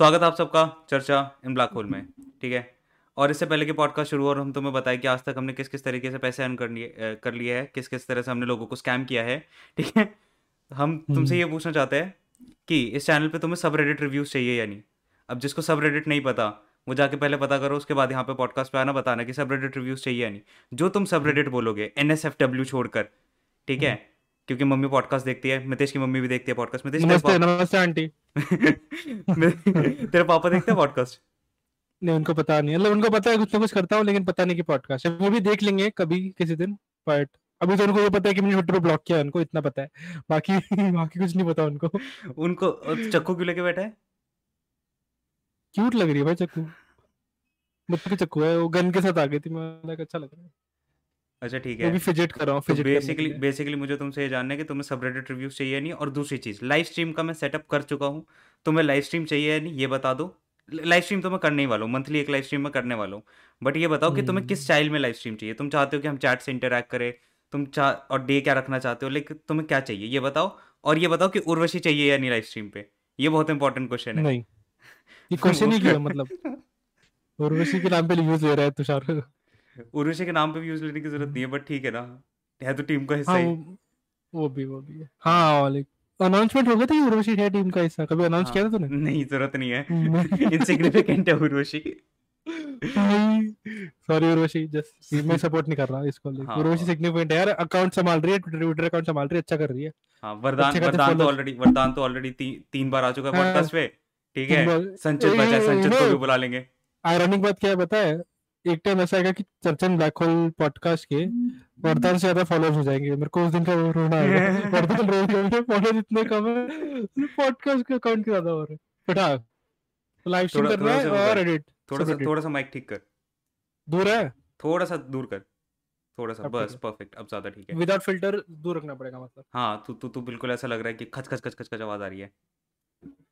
स्वागत आप सबका चर्चा इन ब्लैक होल में ठीक है? और इससे पहले कि पॉडकास्ट शुरू हो और हम तुम्हें बताएँ कि आज तक हमने किस किस तरीके से पैसे अर्न कर लिए कर लिए है किस किस तरह से हमने लोगों को स्कैम किया है ठीक है? हम तुमसे ये पूछना चाहते हैं कि इस चैनल पे तुम्हें सब रेडिट रिव्यूज़ चाहिए या नहीं? अब जिसको सब रेडिट नहीं पता वो जाके पहले पता करो उसके बाद यहाँ पे पॉडकास्ट पे आना बताना कि सब रेडिट रिव्यूज़ चाहिए या नहीं। जो तुम सब रेडिट बोलोगे एन एस एफ़ डब्ल्यू छोड़कर ठीक है? क्योंकि मम्मी पॉडकास्ट देखती है मितेश की मम्मी भी देखती है पॉडकास्ट मितेश नमस्ते नमस्ते आंटी। तेरे पापा देखते हैं पॉडकास्ट नहीं उनको पता नहीं मतलब उनको पता है कुछ ना कुछ करता हूँ लेकिन पता नहीं कि पॉडकास्ट है। वो भी देख लेंगे कभी किसी दिन बट अभी तो उनको ये पता है कि मैंने ट्विटर पे ब्लॉक किया उनको इतना पता है। बाकी बाकी कुछ नहीं पता उनको। उनको चक्कू क्यों लेके बैठा है? क्यूट लग रही है भाई चक्कू। मुझे चक्कू है वो गन के साथ आ गई थी मैं अच्छा लग रहा है। अच्छा ठीक है। मैं भी फिजिट कर रहा हूँ फिजिट बेसिकली बेसिकली मुझे तुमसे ये जानना है कि तुम्हें सबरेडिट रिव्यूज़ चाहिए नहीं और दूसरी चीज़ लाइव स्ट्रीम का मैं सेटअप कर चुका हूँ तुम्हें लाइव स्ट्रीम चाहिए नहीं ये बता दो। लाइव स्ट्रीम तो मैं करने ही वाला हूँ मंथली एक लाइव स्ट्रीम में करने वाला हूँ बट ये बताओ कि तुम्हें किस स्टाइल में लाइव स्ट्रीम चाहिए? तुम चाहते हो कि हम चैट से इंटरेक्ट करें तुम चाह और डे क्या रखना चाहते हो लेकिन तुम्हें क्या चाहिए? ये बताओ और ये बताओ कि उर्वशी चाहिए या नहीं लाइव स्ट्रीम पे? ये बहुत इंपॉर्टेंट क्वेश्चन है। नहीं ये क्वेश्चन ही क्यों मतलब? उर्वशी के नाम पे यूज़ हो रहा है तुषार। उर्वशी के नाम पे भी यूज़ लेने की ज़रूरत नहीं है बट ठीक है ना। है तो टीम का हिस्सा हाँ, ही। वो भी वो भी है। हाँ वाले अनाउंसमेंट हो गया था उर्वशी है टीम का हिस्सा? कभी अनाउंस हाँ, किया था तूने? नहीं ज़रूरत नहीं है। इनसिग्निफिकेंट है उर्वशी। सॉरी उर्वशी जस्ट मैं सपोर्ट नहीं कर रहा इसको हाँ, उर्वशी सिग्निफिकेंट है यार अकाउंट संभाल रही है ट्विटर ट्विटर अकाउंट संभाल रही है अच्छा कर रही है। हाँ वरदान वरदान तो ऑलरेडी वरदान तो ऑलरेडी तीन बार आ चुका है पॉडकास्ट हाँ। पे। ठीक है? संचित बचा संचित को भी बुला लेंगे। आयरनिक बात क्या है पता है? एक टाइम ऐसा आएगा कि चर्चन ब्लैक होल पॉडकास्ट के वर्धन से ज़्यादा फॉलोअर्स हो जाएँगे। मेरे को उस दिन का रोना आएगा वर्धन रोज रोज फॉलोअर्स इतने कम है पॉडकास्ट के अकाउंट के ज़्यादा हो रहे बट हाँ लाइव स्ट्रीम कर रहा है और एडिट थोड़ा सा थोड़ा सा माइक ठीक कर। दूर है? थोड़ा सा दूर कर। थोड़ा सा बस परफेक्ट अब ज़्यादा ठीक है। विदाउट फ़िल्टर दूर रखना पड़ेगा मतलब। हाँ तू तू तू बिल्कुल ऐसा लग रहा है कि खच खच खच खच खच आवाज़ आ रही है।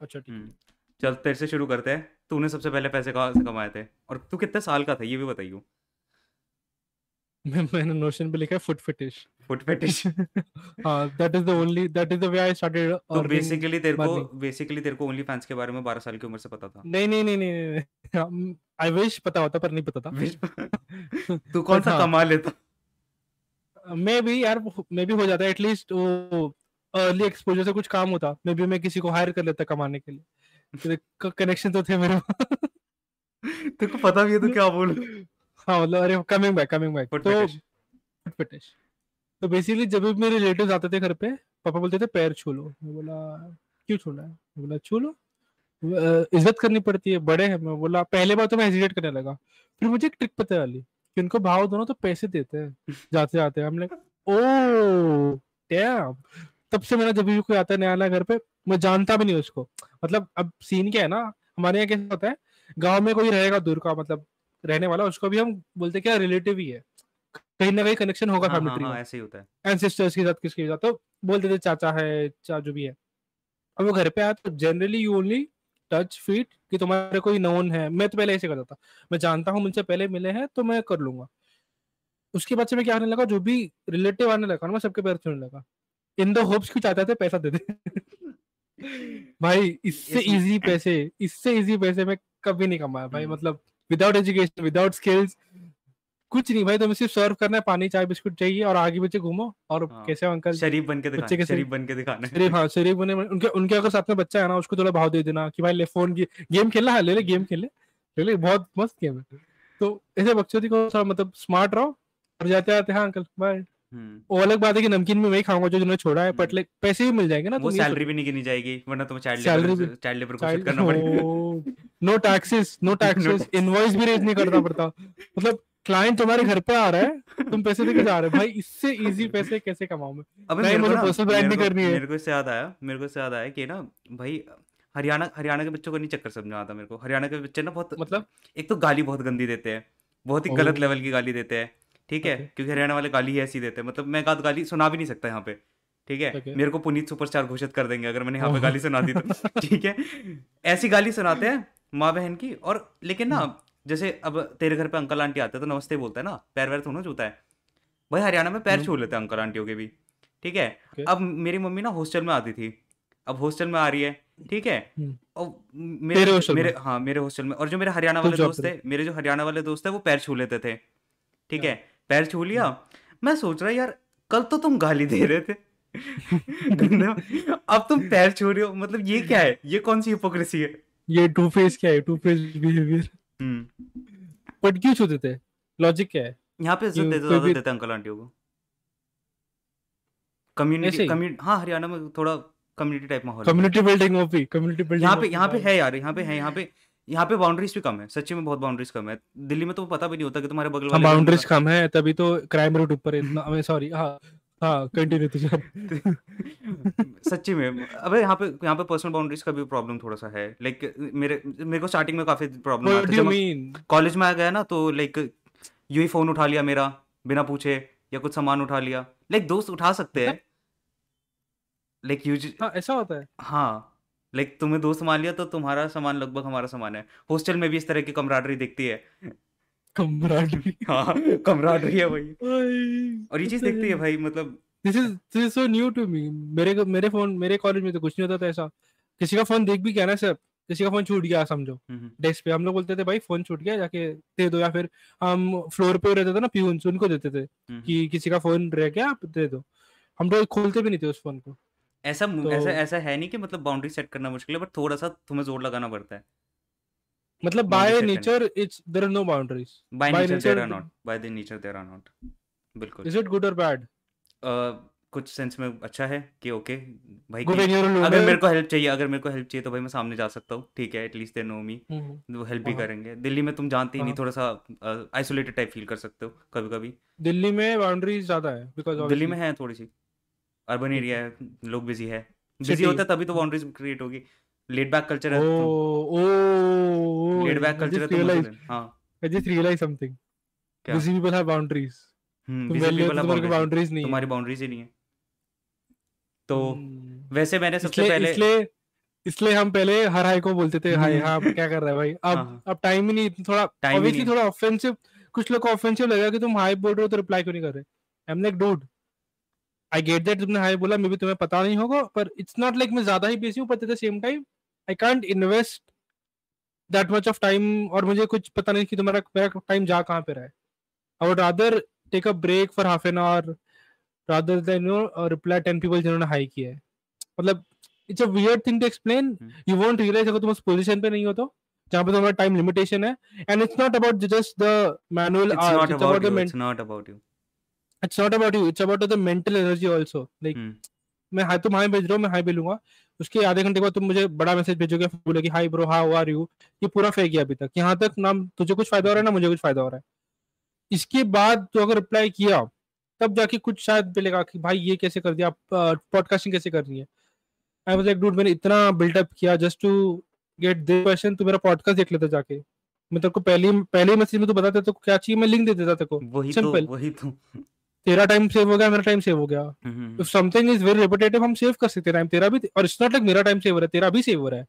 अच्छा ठीक हम्म। चल तेरे से शुरू करते हैं। तूने सबसे पहले पैसे कहाँ से कमाए थे? और तू कितने साल का था ये भी बताइयो। मैंने नोशन पे लिखा है फुट फिटिश फुट फिटिश हाँ that is the only that is the way I started तो बेसिकली तेरे को बेसिकली तेरे को ओनली फैंस के बारे में 12 साल की उम्र से पता था। नहीं नहीं नहीं नहीं आई विश पता होता पर नहीं पता था। तू कौन सा हाँ। कमा लेता? मे भी यार मे भी हो जाता एटलीस्ट वो अर्ली एक्सपोजर से कुछ काम होता। मे भी मैं किसी को हायर कर लेता कमाने के लिए। कनेक्शन तो थे मेरे तेरे को पता भी है तो क्या बोल? हाँ मतलब अरे कमिंग बैक कमिंग बैक तो फिटिश तो बेसिकली जब भी मेरे रिलेटिव्स आते थे घर पे पापा बोलते थे पैर छू लो। मैं बोला क्यों छूना है? मैं बोला छू लो। इज़्ज़त करनी पड़ती है बड़े हैं। मैं बोला पहले बार तो मैं हेजिटेट करने लगा। फिर मुझे एक ट्रिक पता वाली कि उनको भाव दोनों तो पैसे देते हैं। जाते जाते हम लोग ओ डैम तब से मेरा जब भी कोई आता है नया नया घर पे मैं जानता भी नहीं उसको। मतलब अब सीन क्या है ना हमारे यहाँ कैसा होता है गाँव में कोई रहेगा दूर का मतलब रहने वाला उसको भी हम बोलते क्या रिलेटिव ही है। कहीं ना कहीं कनेक्शन होगा फैमिली ट्री हाँ, हाँ, ऐसे ही होता है। एंसेस्टर्स के साथ किसके साथ? तो बोलते थे चाचा है चा जो भी है। अब वो घर पे आया तो generally you only touch feet कि तुम्हारे कोई नोन है। मैं तो पहले ऐसे करता था। मैं जानता हूँ मुझसे पहले मिले हैं तो मैं कर लूँगा। उसके बाद से मैं क्या आने लगा जो भी रिलेटिव आने लगा ना मैं सबके पैर छूने लगा। इन द होप्स क्यों चाहते थे पैसा दे दे। भाई इससे इजी पैसे इससे इजी पैसे में कभी नहीं कमाया भाई हम्म। मतलब विदाउट एजुकेशन विदाउट स्किल्स कुछ नहीं भाई तुम्हें सिर्फ़ सर्व करना है पानी चाय बिस्कुट चाहिए और आगे पीछे घूमो और हाँ, कैसे अंकल शरीफ बन के दिखाना शरीफ बन के दिखाना। शरीफ हाँ शरीफ बने उनके उनके अगर साथ में बच्चा है ना उसको थोड़ा भाव दे देना कि भाई ले फ़ोन की गेम खेलना है ले ले गेम खेले ले। ले बहुत मस्त गेम है। तो ऐसे बच्चों को मतलब स्मार्ट रहो और जाते आते हाँ अंकल बाय। वो अलग बात है कि नमकीन में वही खाऊँगा जो जिन्होंने छोड़ा है बट लाइक हम्म। पैसे भी मिल जाएँगे ना वो सैलरी भी नहीं गिनी जाएगी वरना तुम्हें चाइल्ड लेबर चाइल्ड लेबर घोषित करना पड़ेगा। No taxes no taxes invoice भी रेज नहीं करना पड़ता। मतलब क्लाइंट तुम्हारे घर पे आ रहा है तुम पैसे देके जा रहे हो। भाई इससे इजी पैसे कैसे कमाऊं मैं? अबे मेरे मुझे पर्सनल ब्रांडिंग करनी है। मेरे को इससे याद आया मेरे को इससे याद आया कि ना भाई हरियाणा हरियाणा के बच्चों को नहीं चक्कर समझ आता मेरे को। हरियाणा के बच्चे ना बहुत मतलब? एक तो गाली बहुत गंदी देते हैं बहुत ही गलत लेवल की गाली देते हैं। ठीक है? क्योंकि हरियाणा वाले गाली ही ऐसी देते हैं। मतलब मैं एक गाली सुना भी नहीं सकता यहाँ पे। ठीक है? Okay. मेरे को पुनीत सुपरस्टार घोषित कर देंगे अगर मैंने यहाँ पे गाली सुना दी तो। ठीक है? ऐसी गाली सुनाते हैं माँ बहन की और लेकिन ना जैसे अब तेरे घर पे अंकल आंटी आते हैं तो नमस्ते बोलता है ना पैर वैर थोड़ा छूता है। भाई हरियाणा में पैर छू लेते हैं अंकल आंटियों के भी। ठीक है? अब मेरी मम्मी ना हॉस्टल में आती थी। अब हॉस्टल में आ रही है। ठीक है? हम्म। और मेरे मेरे हाँ मेरे हॉस्टल में। और जो मेरे हरियाणा वाले दोस्त थे मेरे जो हरियाणा वाले दोस्त थे वो पैर छू लेते थे। ठीक है? पैर छू लिया। मैं सोच रहा यार कल तो तुम गाली दे रहे थे। अब तुम पैर छू रहे हो। मतलब ये क्या है? ये कौन सी हिपोक्रेसी है? ये टू फेस क्या है? Two face behaviour hmm. But क्यों छूते थे लॉजिक क्या है? यहाँ पे इज़्ज़त देते ज़्यादा देते अंकल आंटियों को। कम्युनिटी कम्युनिटी हाँ। हरियाणा में थोड़ा कम्युनिटी टाइप माहौल community building OP community building यहाँ पे यहाँ पे है यार यहाँ पे है यहाँ पे यहाँ पे बाउंड्रीज भी कम है सच्ची में बहुत बाउंड्रीज कम है। दिल्ली में तो पता भी नहीं होता कि तुम्हारे बगल हाँ वाले बाउंड्रीज कम है तभी तो क्राइम रेट ऊपर है इतना। सॉरी हाँ हाँ कंटिन्यू तुझे सच्ची में अबे यहाँ पे यहाँ पे पर्सनल बाउंड्रीज का भी प्रॉब्लम थोड़ा सा है। लाइक मेरे मेरे को स्टार्टिंग में काफ़ी प्रॉब्लम कॉलेज में आ गया ना तो लाइक यूँ ही फ़ोन उठा लिया मेरा बिना पूछे या कुछ सामान उठा लिया। लाइक दोस्त उठा सकते मतलब हैं लाइक यूज़ हाँ ऐसा होता है। हाँ। लाइक तुम्हें दोस्त मान लिया तो तुम्हारा सामान लगभग हमारा सामान है। हॉस्टल में भी इस तरह की कमराडरी दिखती है। कमराडरी हाँ कमराडरी है भाई और ये चीज़ दिखती है भाई मतलब this is this is so new to me मेरे को मेरे फ़ोन मेरे कॉलेज में तो कुछ नहीं होता था ऐसा। किसी का फ़ोन देख भी क्या ना सर किसी का फ़ोन छूट गया समझो। हम्म, डेस्क पे हम लोग बोलते थे भाई फ़ोन छूट गया जाके दे दो। या फिर हम फ्लोर पे रहते थे ना प्यून्स उनको देते थे हम्म, कि किसी का फ़ोन रह गया आप दे दो। हम लोग खोलते भी नहीं थे उस फ़ोन को। ऐसा तो ऐसा ऐसा है नहीं कि मतलब बाउंड्री सेट करना मुश्किल है बट थोड़ा सा तुम्हें ज़ोर लगाना पड़ता है। मतलब by nature it's there are no boundaries by nature there are not by the nature there are not बिल्कुल। इज़ इट गुड और बैड कुछ सेंस में अच्छा है कि ओके भाई कि अगर मेरे को हेल्प चाहिए अगर मेरे को हेल्प चाहिए तो भाई मैं सामने जा सकता हूँ। ठीक है एटलीस्ट दे नो मी वो हेल्प भी हाँ। करेंगे। दिल्ली में तुम जानते ही नहीं थोड़ा सा आइसोलेटेड टाइप फील कर सकते हो कभी कभी दिल्ली में बाउंड्रीज ज़्यादा है बिकॉज़ दिल्ली में है थोड़ी सी अर्बन एरिया है। लोग बिज़ी है। बिज़ी होता है तभी तो बाउंड्रीज क्रिएट होगी। लेट बैक कल्चर ओ है तो ओ लेट बैक कल्चर है तो हाँ। I just realise something busy people have boundaries hmm busy people तो है तुम्हारे को बाउंड्रीज नहीं है। तुम्हारी बाउंड्रीज ही नहीं है। तो हम्म, वैसे मैंने सबसे पहले इसलिए इसलिए हम पहले हर हाई को बोलते थे हाय हाँ क्या कर रहा है भाई? अब हाँ। अब टाइम ही नहीं थोड़ा टाइम ही ऑब्वियसली थोड़ा ऑफेंसिव कुछ लोग को ऑफेंसिव लगेगा कि तुम हाई बोल रहे हो तो रिप्लाई क्यों नहीं कर रहे? I am like dude I get that तुमने हाई बोला मे बी तुम्हें पता नहीं होगा पर इट्स नॉट लाइक मैं ज़्यादा ही बिज़ी हूँ but at the same time I can't invest that much of time और मुझे कुछ पता नहीं कि तुम्हारा मेरा टाइम जा कहाँ पे रहा है। I would rather take a break for half an hour rather than you know reply ten people जिन्होंने हाई किया है। मतलब it's a weird thing to explain you won't realise अगर तुम उस पोजीशन पे नहीं हो तो जहाँ पे तुम्हारा टाइम लिमिटेशन है। And it's not about just the manual it's hours not it's about about the it's not about you it's about the mental energy also like मैं हाई तुम हाई भेज रहे हो मैं हाई भेजूँगा उसके आधे घंटे बाद तुम मुझे बड़ा मैसेज भेजोगे बोले कि hi bro how are you ये पूरा फेक है अभी तक। यहाँ तक ना तुझे कुछ फ़ायदा हो रहा है ना मुझे कुछ फ़ायदा हो रहा है। इसके बाद तो अगर रिप्लाई किया तब जाके कुछ शायद मिलेगा कि भाई ये कैसे कर दिया? पॉडकास्टिंग कैसे करनी है? आई वाज लाइक डूड मैंने इतना बिल्डअप किया just to get this question तू मेरा पॉडकास्ट देख लेता जाके। मैं तेरे को पहले पहले मैसेज में तो बताता तो क्या चाहिए मैं लिंक दे देता तेरे को। वही तो सिंपल वही तो। तेरा टाइम सेव हो गया मेरा टाइम सेव हो गया। If something is very repetitive हम सेव कर सकते हैं टाइम तेरा भी और इट्स नॉट लाइक मेरा टाइम सेव हो रहा है तेरा भी सेव हो रहा है।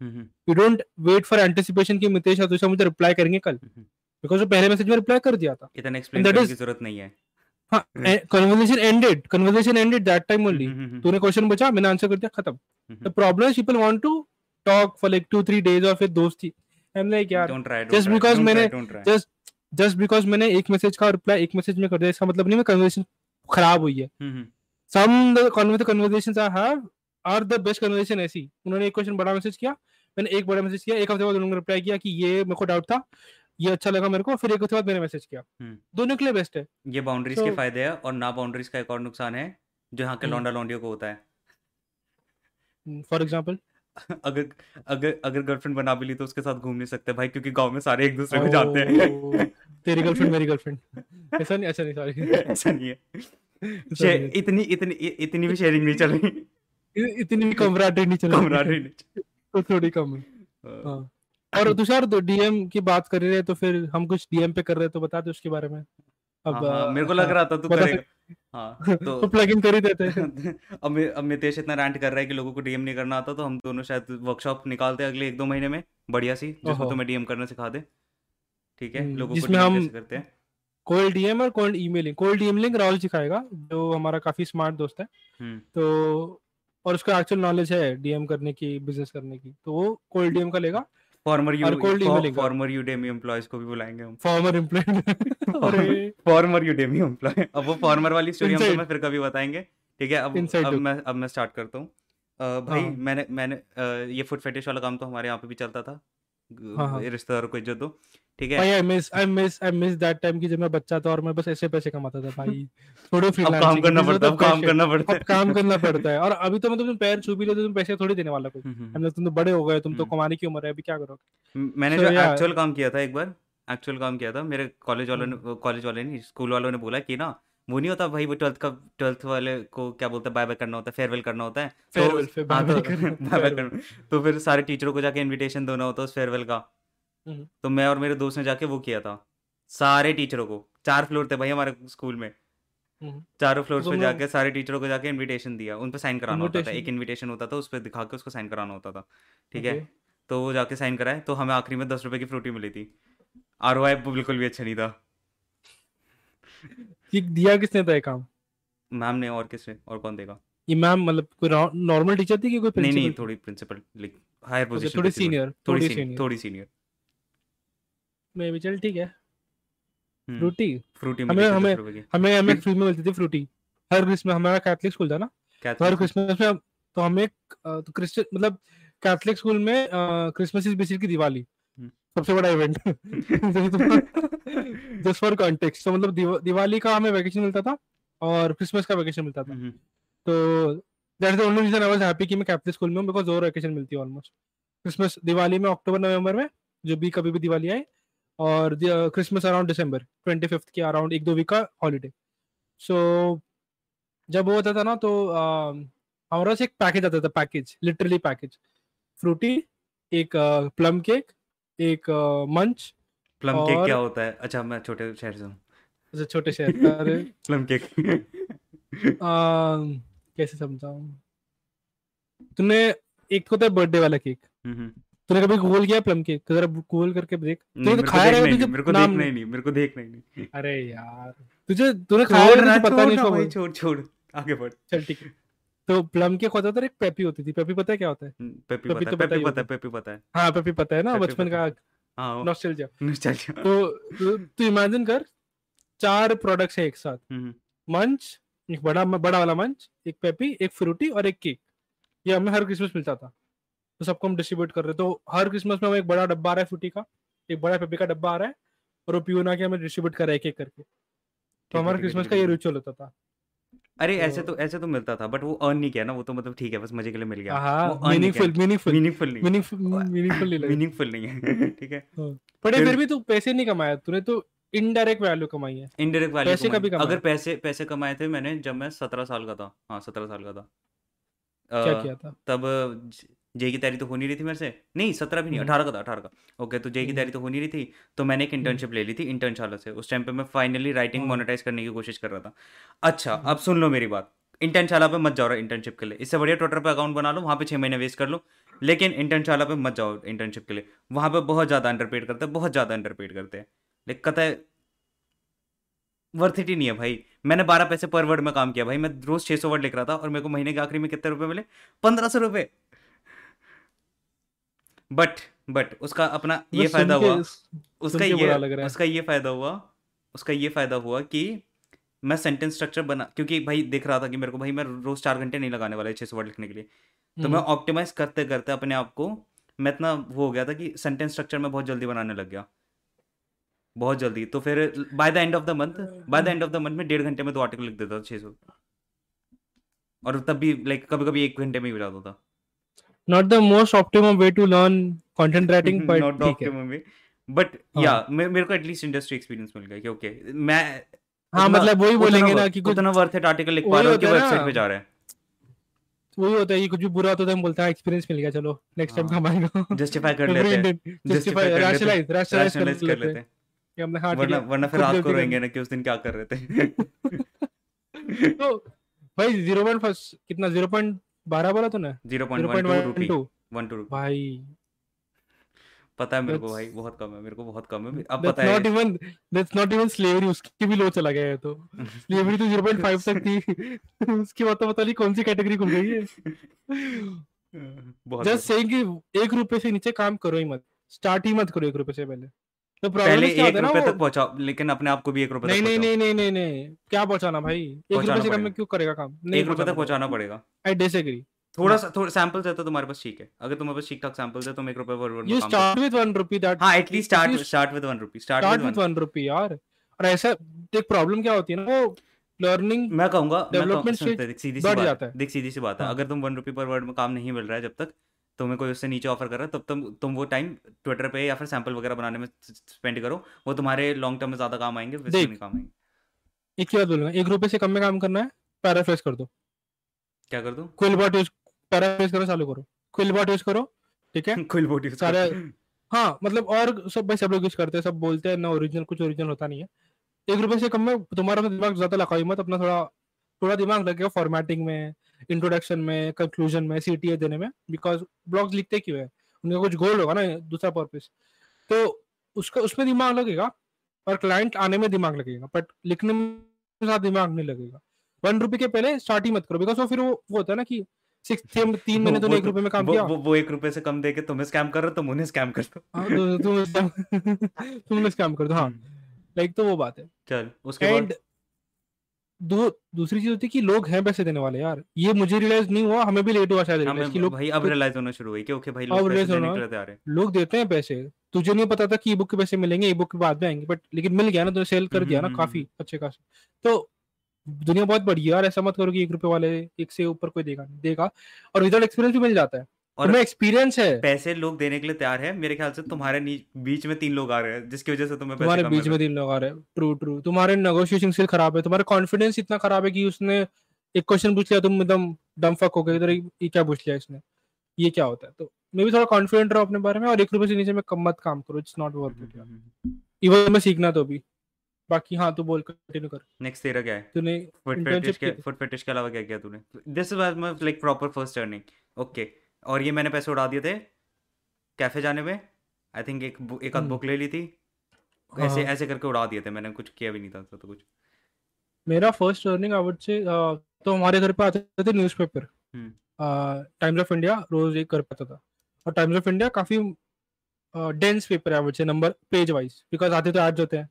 You don't wait for anticipation कि मितेश और मुझे रिप्लाई करेंगे कल। बिकॉज़ वो पहले मैसेज में रिप्लाई कर दिया था। इतना एक्सप्लेन करने की ज़रूरत नहीं है। हाँ conversation ended conversation ended that time only तूने क्वेश्चन पूछा मैंने आंसर कर दिया खत्म। The problem is people want to talk for like 2 3 days और फिर दोस्ती। आई एम लाइक यार जस्ट बिकॉज़ मैंने जस्ट जस्ट बिकॉज़ मैंने एक मैसेज का रिप्लाई एक मैसेज में कर दिया इसका मतलब नहीं मैं कन्वर्सेशन खराब हुई है। हम्म some the con- the conversations I have are the best conversation ऐसी। उन्होंने एक क्वेश्चन बड़ा मैसेज किया मैंने एक बड़ा मैसेज किया एक हफ़्ते बाद उन्होंने रिप्लाई किया कि ये मेरे को डाउट था ये अच्छा लगा मेरे को फिर एक हफ़्ते बाद मैंने मैसेज किया। हम्म। दोनों के लिए बेस्ट है। ये बाउंड्रीज के फ़ायदे है और ना बाउंड्रीज का एक और नुकसान है जो यहाँ के हम्म। लौंडा लौंडियों को होता है। फॉर एग्जांपल अगर अगर अगर गर्लफ्रेंड बना भी ली तो उसके साथ घूम नहीं सकते भाई क्योंकि गाँव में सारे एक दूसरे को जानते हैं। तेरी गर्लफ्रेंड मेरी गर्लफ्रेंड ऐसा नहीं ऐसा नहीं सॉरी ऐसा नहीं है। इतनी इतनी इतनी भी शेयरिंग नहीं चल रही। इतनी भी कमराटेड नहीं चल रही। कमराडरी नहीं तो थोड़ी कम है। हाँ। और तुषार तो डीएम की बात कर रहे हैं तो फिर हम कुछ डीएम पे कर रहे हैं तो बता दे उसके बारे में। अब हाँ हाँ मेरे को लग रहा था तू करेगा। हाँ तो तो प्लग इन कर ही देते हैं। अब मे- अब मितेश इतना रैंट कर रहा है कि लोगों को डीएम नहीं करना आता तो हम दोनों शायद वर्कशॉप निकालते हैं अगले एक दो महीने में बढ़िया सी जिसमें ओहो। तुम्हें डीएम करना सिखा दे। ठीक है हम्म, लोगों को जिसमें डीएम हम कैसे करते हैं? कोल्ड डीएम और cold emailing cold emailing Rahul सिखाएगा जो हमारा काफ़ी स्मार्ट दोस्त है। हम्म। तो और उसका एक्चुअल नॉलेज है डीएम करने की बिज़नेस करने की तो वो कोल्ड डीएम का लेगा। Former you former Udemy employees को भी बुलाएँगे हम। Former employee former Udemy employee अब वो फॉर्मर वाली स्टोरी हम तुम्हें फिर कभी बताएँगे। ठीक है अब अब मैं अब मैं स्टार्ट करता हूँ। भाई हाँ। मैंने मैंने ये फुट फेटिश वाला काम तो हमारे यहाँ पे भी चलता था। हाँ, हाँ। रिश्तेदारों को इज़्ज़त दो। ठीक है? भाई I miss I miss I miss that time की जब मैं बच्चा था और मैं बस ऐसे पैसे कमाता था भाई। थोड़े अब काम करना पड़ता है काम करना पड़ता है। काम करना पड़ता है। और अभी तो मतलब तुम पैर छू भी लो तो तुम पैसे थोड़ी देने वाला कोई। हम्म, तुम तो बड़े हो गए तुम तो हम्म। कमाने की उम्र है अभी क्या करोगे। मैंने जो एक्चुअल काम किया था एक बार एक्चुअल काम किया था मेरे कॉलेज वालों। ने कॉलेज वाले नहीं स्कूल वालों ने बोला कि ना वो नहीं होता भाई वो ट्वेल्थ का ट्वेल्थ वाले को क्या बोलते हैं बाय बाय करना होता है फेयरवेल करना होता है तो. करना। तो फिर सारे टीचरों को जाके इनविटेशन देना होता है उस फेयरवेल का। हम्म। तो मैं और मेरे दोस्त ने जाके वो किया था। सारे टीचरों को। चार फ्लोर थे भाई हमारे स्कूल में। हम्म। चारों फ्लोर तो पे जाके सारे टीचरों को जाके इनविटेशन दिया। उन पे साइन कराना होता था। एक इनविटेशन होता था उस पर दिखा के उसको साइन कराना होता था। ठीक है. तो वो जाके साइन कराए। तो हमें आखिरी में दस रुपए की फ्रूटी मिली थी। आर बिल्कुल भी अच्छा नहीं था। ये दिया किसने था ये काम? मैम ने और किसने? और कौन देगा? ये मैम मतलब कोई नॉर्मल टीचर थी कि कोई नहीं नहीं प्रिंसिपल थोड़ी प्रिंसिपल लाइक हायर पोजीशन थोड़ी सीनियर थोड़ी थोड़ी सीनियर सीनियर थोड़ी सीनियर मे भी। चल ठीक है। हम्म, फ्रूटी। फ्रूटी हमें- हमें- हमें हमें फ्री में मिलती थी फ्रूटी। हर क्रिसमस हमारा कैथलिक स्कूल था ना? तो हर क्रिसमस में तो हमें तो क्रिश्चियन मतलब कैथलिक स्कूल में क्रिसमस इज़ बेसिकली दिवाली। हम्म। सबसे बड़ा इवेंट। Just for context. तो मतलब दिवाली का हमें वैकेशन मिलता था और क्रिसमस का वैकेशन मिलता था। हम्म, तो that is the only reason I was happy कि मैं कैथलिक स्कूल में हूँ बिकॉज़ और वैकेशन मिलती है ऑलमोस्ट क्रिसमस दिवाली में अक्टूबर नवंबर में जो भी कभी भी दिवाली आए और Christmas around December twenty fifth के अराउंड एक दो वीक का हॉलीडे सो जब वो होता था ना तो अ, हमारे पास एक पैकेज आता था पैकेज लिटरली पैकेज फ्रूटी एक प्लम केक एक मंच प्लम केक क्या होता है? अच्छा मैं छोटे शहर से हूँ। जैसे छोटे शहर अरे। प्लम केक अम, कैसे समझाऊं? तूने एक होता है बर्थडे वाला केक तूने कभी गूगल किया प्लम केक तो जरा गूगल करके देख तूने तो खाया रहेगा तुझे मेरे को देखना ही नहीं। मेरे को देखना ही नहीं। अरे यार तुझे तूने खाया रहेगा तुझे पता नहीं भाई छोड़ छोड़ आगे बढ़। चल ठीक है। तो प्लम केक होता था एक पेपी होती थी। पेपी पता है क्या होता है? हम्म, पेपी पेपी पता तो है पेपी पता है होगा। पेपी पता है। हाँ पेपी पता है ना बचपन का हाँ नॉस्टैल्जिया चल चल तो तू तू इमेजिन कर चार प्रोडक्ट्स है एक साथ। हम्म, मंच एक बड़ा बड़ा वाला मंच एक पेपी एक फ्रूटी और एक केक ये हमें हर क्रिसमस मिलता था। तो सबको हम डिस्ट्रीब्यूट कर रहे तो हर क्रिसमस में हमें एक बड़ा डब्बा आ रहा है फ्रूटी का एक बड़ा पेपी का डब्बा आ रहा है और वो पियोना के हमें डिस्ट्रीब्यूट कर रहा है एक एक करके। तो है, हमारा क्रिसमस का ये रिचुअल होता था। अरे तो, ऐसे तो- ऐसे तो मिलता था बट वो अर्न नहीं किया ना वो तो मतलब ठीक है बस मज़े के लिए मिल गया। हाँ meaningful meaningful meaningful meaningful meaningful नहीं। मीनिंगफुल नहीं है ठीक है। बट फिर- फिर भी तू पैसे नहीं कमाया तूने तो इनडायरेक्ट वैल्यू कमाई है। इनडायरेक्ट वैल्यू पैसे कभी कमाए? अगर पैसे पैसे कमाए थे मैंने जब मैं सत्रह साल का था। हाँ सत्रह साल का था। क्या किया था? तब जे की तैयारी तो हो नहीं रही थी मेरे से। नहीं सत्रह भी नहीं हम्म। अठारह का था अठारह का। ओके तो जे की हम्म। तैयारी तो हो नहीं रही थी तो मैंने एक इंटर्नशिप ले ली थी इंटर्नशाला से। उस टाइम पे मैं फाइनली राइटिंग हाँ। मोनेटाइज करने की कोशिश कर रहा था। अच्छा हम्म। अब सुन लो मेरी बात। इंटर्नशाला पे मत जाओ रहा इंटर्नशिप के लिए। इससे बढ़िया ट्विटर पे अकाउंट बना लो वहाँ पे छः महीने वेस्ट कर लो। लेकिन इंटर्नशाला पे मत जाओ इंटर्नशिप के लिए। वहाँ पे बहुत ज़्यादा अंडरपेड करते हैं बहुत ज़्यादा अंडरपेड करते हैं। लेकिन कतः वर्थ इट ही नहीं है भाई। मैंने बारह पैसे पर वर्ड में काम किया। भाई मैं रोज छह सौ वर्ड लिख रहा था और मेरे को महीने के आखिरी में कितने रुपए मिले? पंद्रह सौ रुपए। बट बट उसका अपना ये फ़ायदा हुआ। उसका ये उसका ये फ़ायदा हुआ। उसका ये फ़ायदा हुआ कि मैं सेंटेंस स्ट्रक्चर बना क्योंकि भाई देख रहा था कि मेरे को भाई मैं रोज चार घंटे नहीं लगाने वाला छह सौ वर्ड लिखने के लिए। तो मैं हम्म, ऑप्टिमाइज करते करते अपने आप को मैं इतना वो हो गया था कि सेंटेंस स्ट्रक्चर में बहुत जल्दी बनाने लग गया। बहुत जल्दी। तो फिर by the end of the month by the end of the month में डेढ़ घंटे में दो आर्टिकल लिख देता था छह सौ। और तब भी लाइक कभी कभी एक घंटे में ही हो जाता था। Not the most optimum way to learn content writing but not है। ऑप्टिमम वे बट हाँ। या मेरे को एटलीस्ट इंडस्ट्री एक्सपीरियंस मिल गया कि ओके मैं हाँ मतलब वही बोलेंगे ना कि कुछ उतना वर्थ इट आर्टिकल लिख पा रहा हूँ कि वेबसाइट पे जा रहा है। वही होता है कि कुछ भी बुरा होता है तो हम बोलते हैं एक्सपीरियंस मिल गया चलो नेक्स्ट टाइम हाँ। कमाएगा जस्टिफाई कर लेते हैं। जस्टिफाई रैशनलाइज रैशनलाइज कर लेते हैं। हैं कि हमने हाँ ठीक वरना वरना फिर रात को रोएँगे ना कि उस दिन क्या कर रहे थे? तो भाई ज़ीरो पॉइंट फ़र्स्ट कितना ज़ीरो पॉइंट बारह बोला तूने? ज़ीरो पॉइंट वन टू भाई। पता है मेरे को भाई बहुत कम है मेरे को बहुत कम है। अब पता है not even that's not even slavery उसकी भी लो चला गया है तो। Slavery तो 0.5 तक थी। उसके बाद तो पता नहीं कौन सी कैटेगरी खुल गई है। बहुत जस्ट सेइंग कि एक रुपए से नीचे काम करो ही मत। स्टार्ट ही मत करो एक रुपए से पहले। तो पहले एक रुपए तक पहुंचाओ लेकिन अपने आप को भी एक रुपए नहीं नहीं नहीं नहीं नहीं नहीं। क्या पहुंचाना भाई? एक रुपए से कम में क्यों करेगा काम? एक रुपए तक पहुंचाना पड़ेगा। आई डिसएग्री थोड़ा सा थोड़ा सैंपल्स है तो तुम्हारे पास ठीक है। अगर तुम्हारे पास ठीक ठाक सैंपल्स है तुम एक रुपए पर you start with one rupee that हाँ at least start start with one rupee start with with one one rupee यार। और ऐसा एक प्रॉब्लम क्या होती है ना वो? लर्निंग मैं कहूँगा डेवलपमेंट स्टेज बढ़ बात जाता है। देख सीधी सी बात है। हाँ। अगर तुम वन रुपी पर वर्ड में काम नहीं मिल रहा है जब तक तुम्हें कोई उससे नीचे ऑफ़र कर रहा है तब तुम तुम वो टाइम ट्विटर पे या फिर सैंपल वगैरह बनाने में स्पेंड करो। वो तुम्हारे लॉन्ग टर्म में ज़्यादा काम आएँगे में काम आएँगे। एक ही बात बोलूँगा एक रुपए से कम में काम करना है पैराफ्रेज कर दो। क्या कर दूँ? क्विलबॉट यूज़ पैराफ्रेज करो चालू करो। क्विलबॉट यूज़ करो ठीक है? कुल बोट यूज़ सारे हाँ मतलब और सब भाई सब लोग यूज़ करते हैं सब बोलते हैं ना ओरिजिनल कुछ ओरिजिनल होता नहीं है। एक रुपए से कम में तुम्हारा तो दिमाग ज़्यादा लगाओ मत अपना थोड़ा थोड़ा दिमाग लगेगा फॉर्मेटिंग में इंट्रोडक्शन में कंक्लूजन में सीटीए देने में बिकॉज़ ब्लॉग्स लिखते क्यों है? उनका कुछ गोल होगा ना दूसरा पर्पस तो उसका उसमें दिमाग लगेगा और क्लाइंट आने में दिमाग लगेगा बट लिखने में ज़्यादा दिमाग नहीं लगेगा। वन रुपए के पहले स्टार्ट ही मत करो बिकॉज़ वो फिर वो वो होता है ना कि सिक्स तीन महीने तूने एक तो रुपए में काम किया। वो वो एक रुपए से कम दे के तुम्हें स्कैम कर रहे हो तुम उन्हें स्कैम कर दो। हाँ तो तुम तुम तुम कर दो हाँ। हम्म, लाइक तो वो बात है। चल उसके बाद? दो दूसरी चीज़ होती है कि लोग हैं पैसे देने वाले यार। ये मुझे रियलाइज़ नहीं हुआ हमें भी लेट हुआ शायद रियलाइज़ हमें कि लोग भाई अब रियलाइज़ होना शुरू हुई कि ओके भाई लोग पैसे देने के लिए तैयार है। लोग देते हैं पैसे। तुझे नहीं पता था कि ई बुक के पैसे मिलेंगे ई बुक के बाद में आएँगे बट लेकिन मिल गया ना तो सेल कर हम्म दिया ना हम्म काफ़ी हम्म। अच्छे खासे। तो दुनिया बहुत बड़ी है यार ऐसा मत करो कि एक रुपए वाले एक से ऊपर कोई देगा देगा। और विदाउट एक्सपीरियंस भी मिल जाता है। और तुम्हें एक्सपीरियंस है। पैसे लोग देने के लिए तैयार है। मेरे ख्याल से तुम्हारे बीच में तीन लोग आ रहे हैं जिसकी वजह से तुम्हें पैसे तुम्हारे बीच में तीन लोग आ रहे हैं। ट्रू ट्रू तुम्हारे नेगोशिएशन स्किल खराब है। तुम्हारा कॉन्फिडेंस इतना खराब है कि उसने एक क्वेश्चन पूछ लिया तुम एकदम डम फक हो गए। इधर ये क्या पूछ लिया इसने? ये क्या होता है? तो मैं भी थोड़ा कॉन्फिडेंट रहो अपने बारे में और एक रुपए से नीचे में कम मत काम करो। It's not worth it even मैं सीखना तो भी। बाकी हाँ तू बोल कंटिन्यू कर। नेक्स्ट तेरा क्या है? तूने फुट फेटिश के फुट फेटिश के अलावा क्या किया तूने? This was my like proper first earning okay और ये मैंने पैसे उड़ा दिए थे कैफ़े जाने में। आई थिंक एक एक आध हम्म। बुक ले ली थी। हाँ ऐसे हाँ। ऐसे करके उड़ा दिए थे मैंने कुछ किया भी नहीं था तो, कुछ। मेरा फ़र्स्ट अर्निंग आई वुड से तो हमारे घर पे आते थे न्यूज़पेपर टाइम्स ऑफ़ इंडिया रोज एक घर पे आता था। और टाइम्स ऑफ़ इंडिया काफ़ी डेंस पेपर है से नंबर पेज वाइज बिकॉज़ आते तो एड्स होते हैं।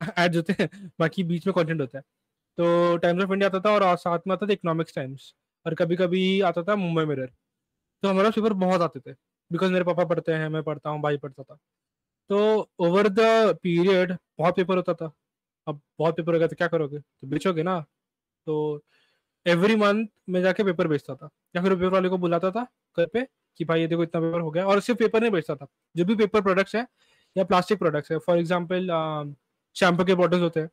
एड्स होते हैं बाकी बीच में कंटेंट होता है। तो टाइम्स ऑफ़ इंडिया आता था और साथ में आता था इकोनॉमिक्स टाइम्स और कभी कभी आता था मुंबई मिरर तो हमारा पेपर बहुत आते थे। बिकॉज़ मेरे पापा पढ़ते हैं, मैं पढ़ता हूँ, भाई पढ़ता था। तो ओवर द पीरियड बहुत पेपर होता था। अब बहुत पेपर हो गया तो क्या करोगे? तो बेचोगे ना। तो एवरी मंथ मैं जाके पेपर बेचता था। या फिर पेपर वाले को बुलाता था घर पे कि भाई ये देखो इतना पेपर हो गया। और सिर्फ़ पेपर नहीं बेचता था। जो भी पेपर प्रोडक्ट्स है या प्लास्टिक प्रोडक्ट्स है फॉर एग्ज़ाम्पल शैम्पू के बॉटल्स होते हैं।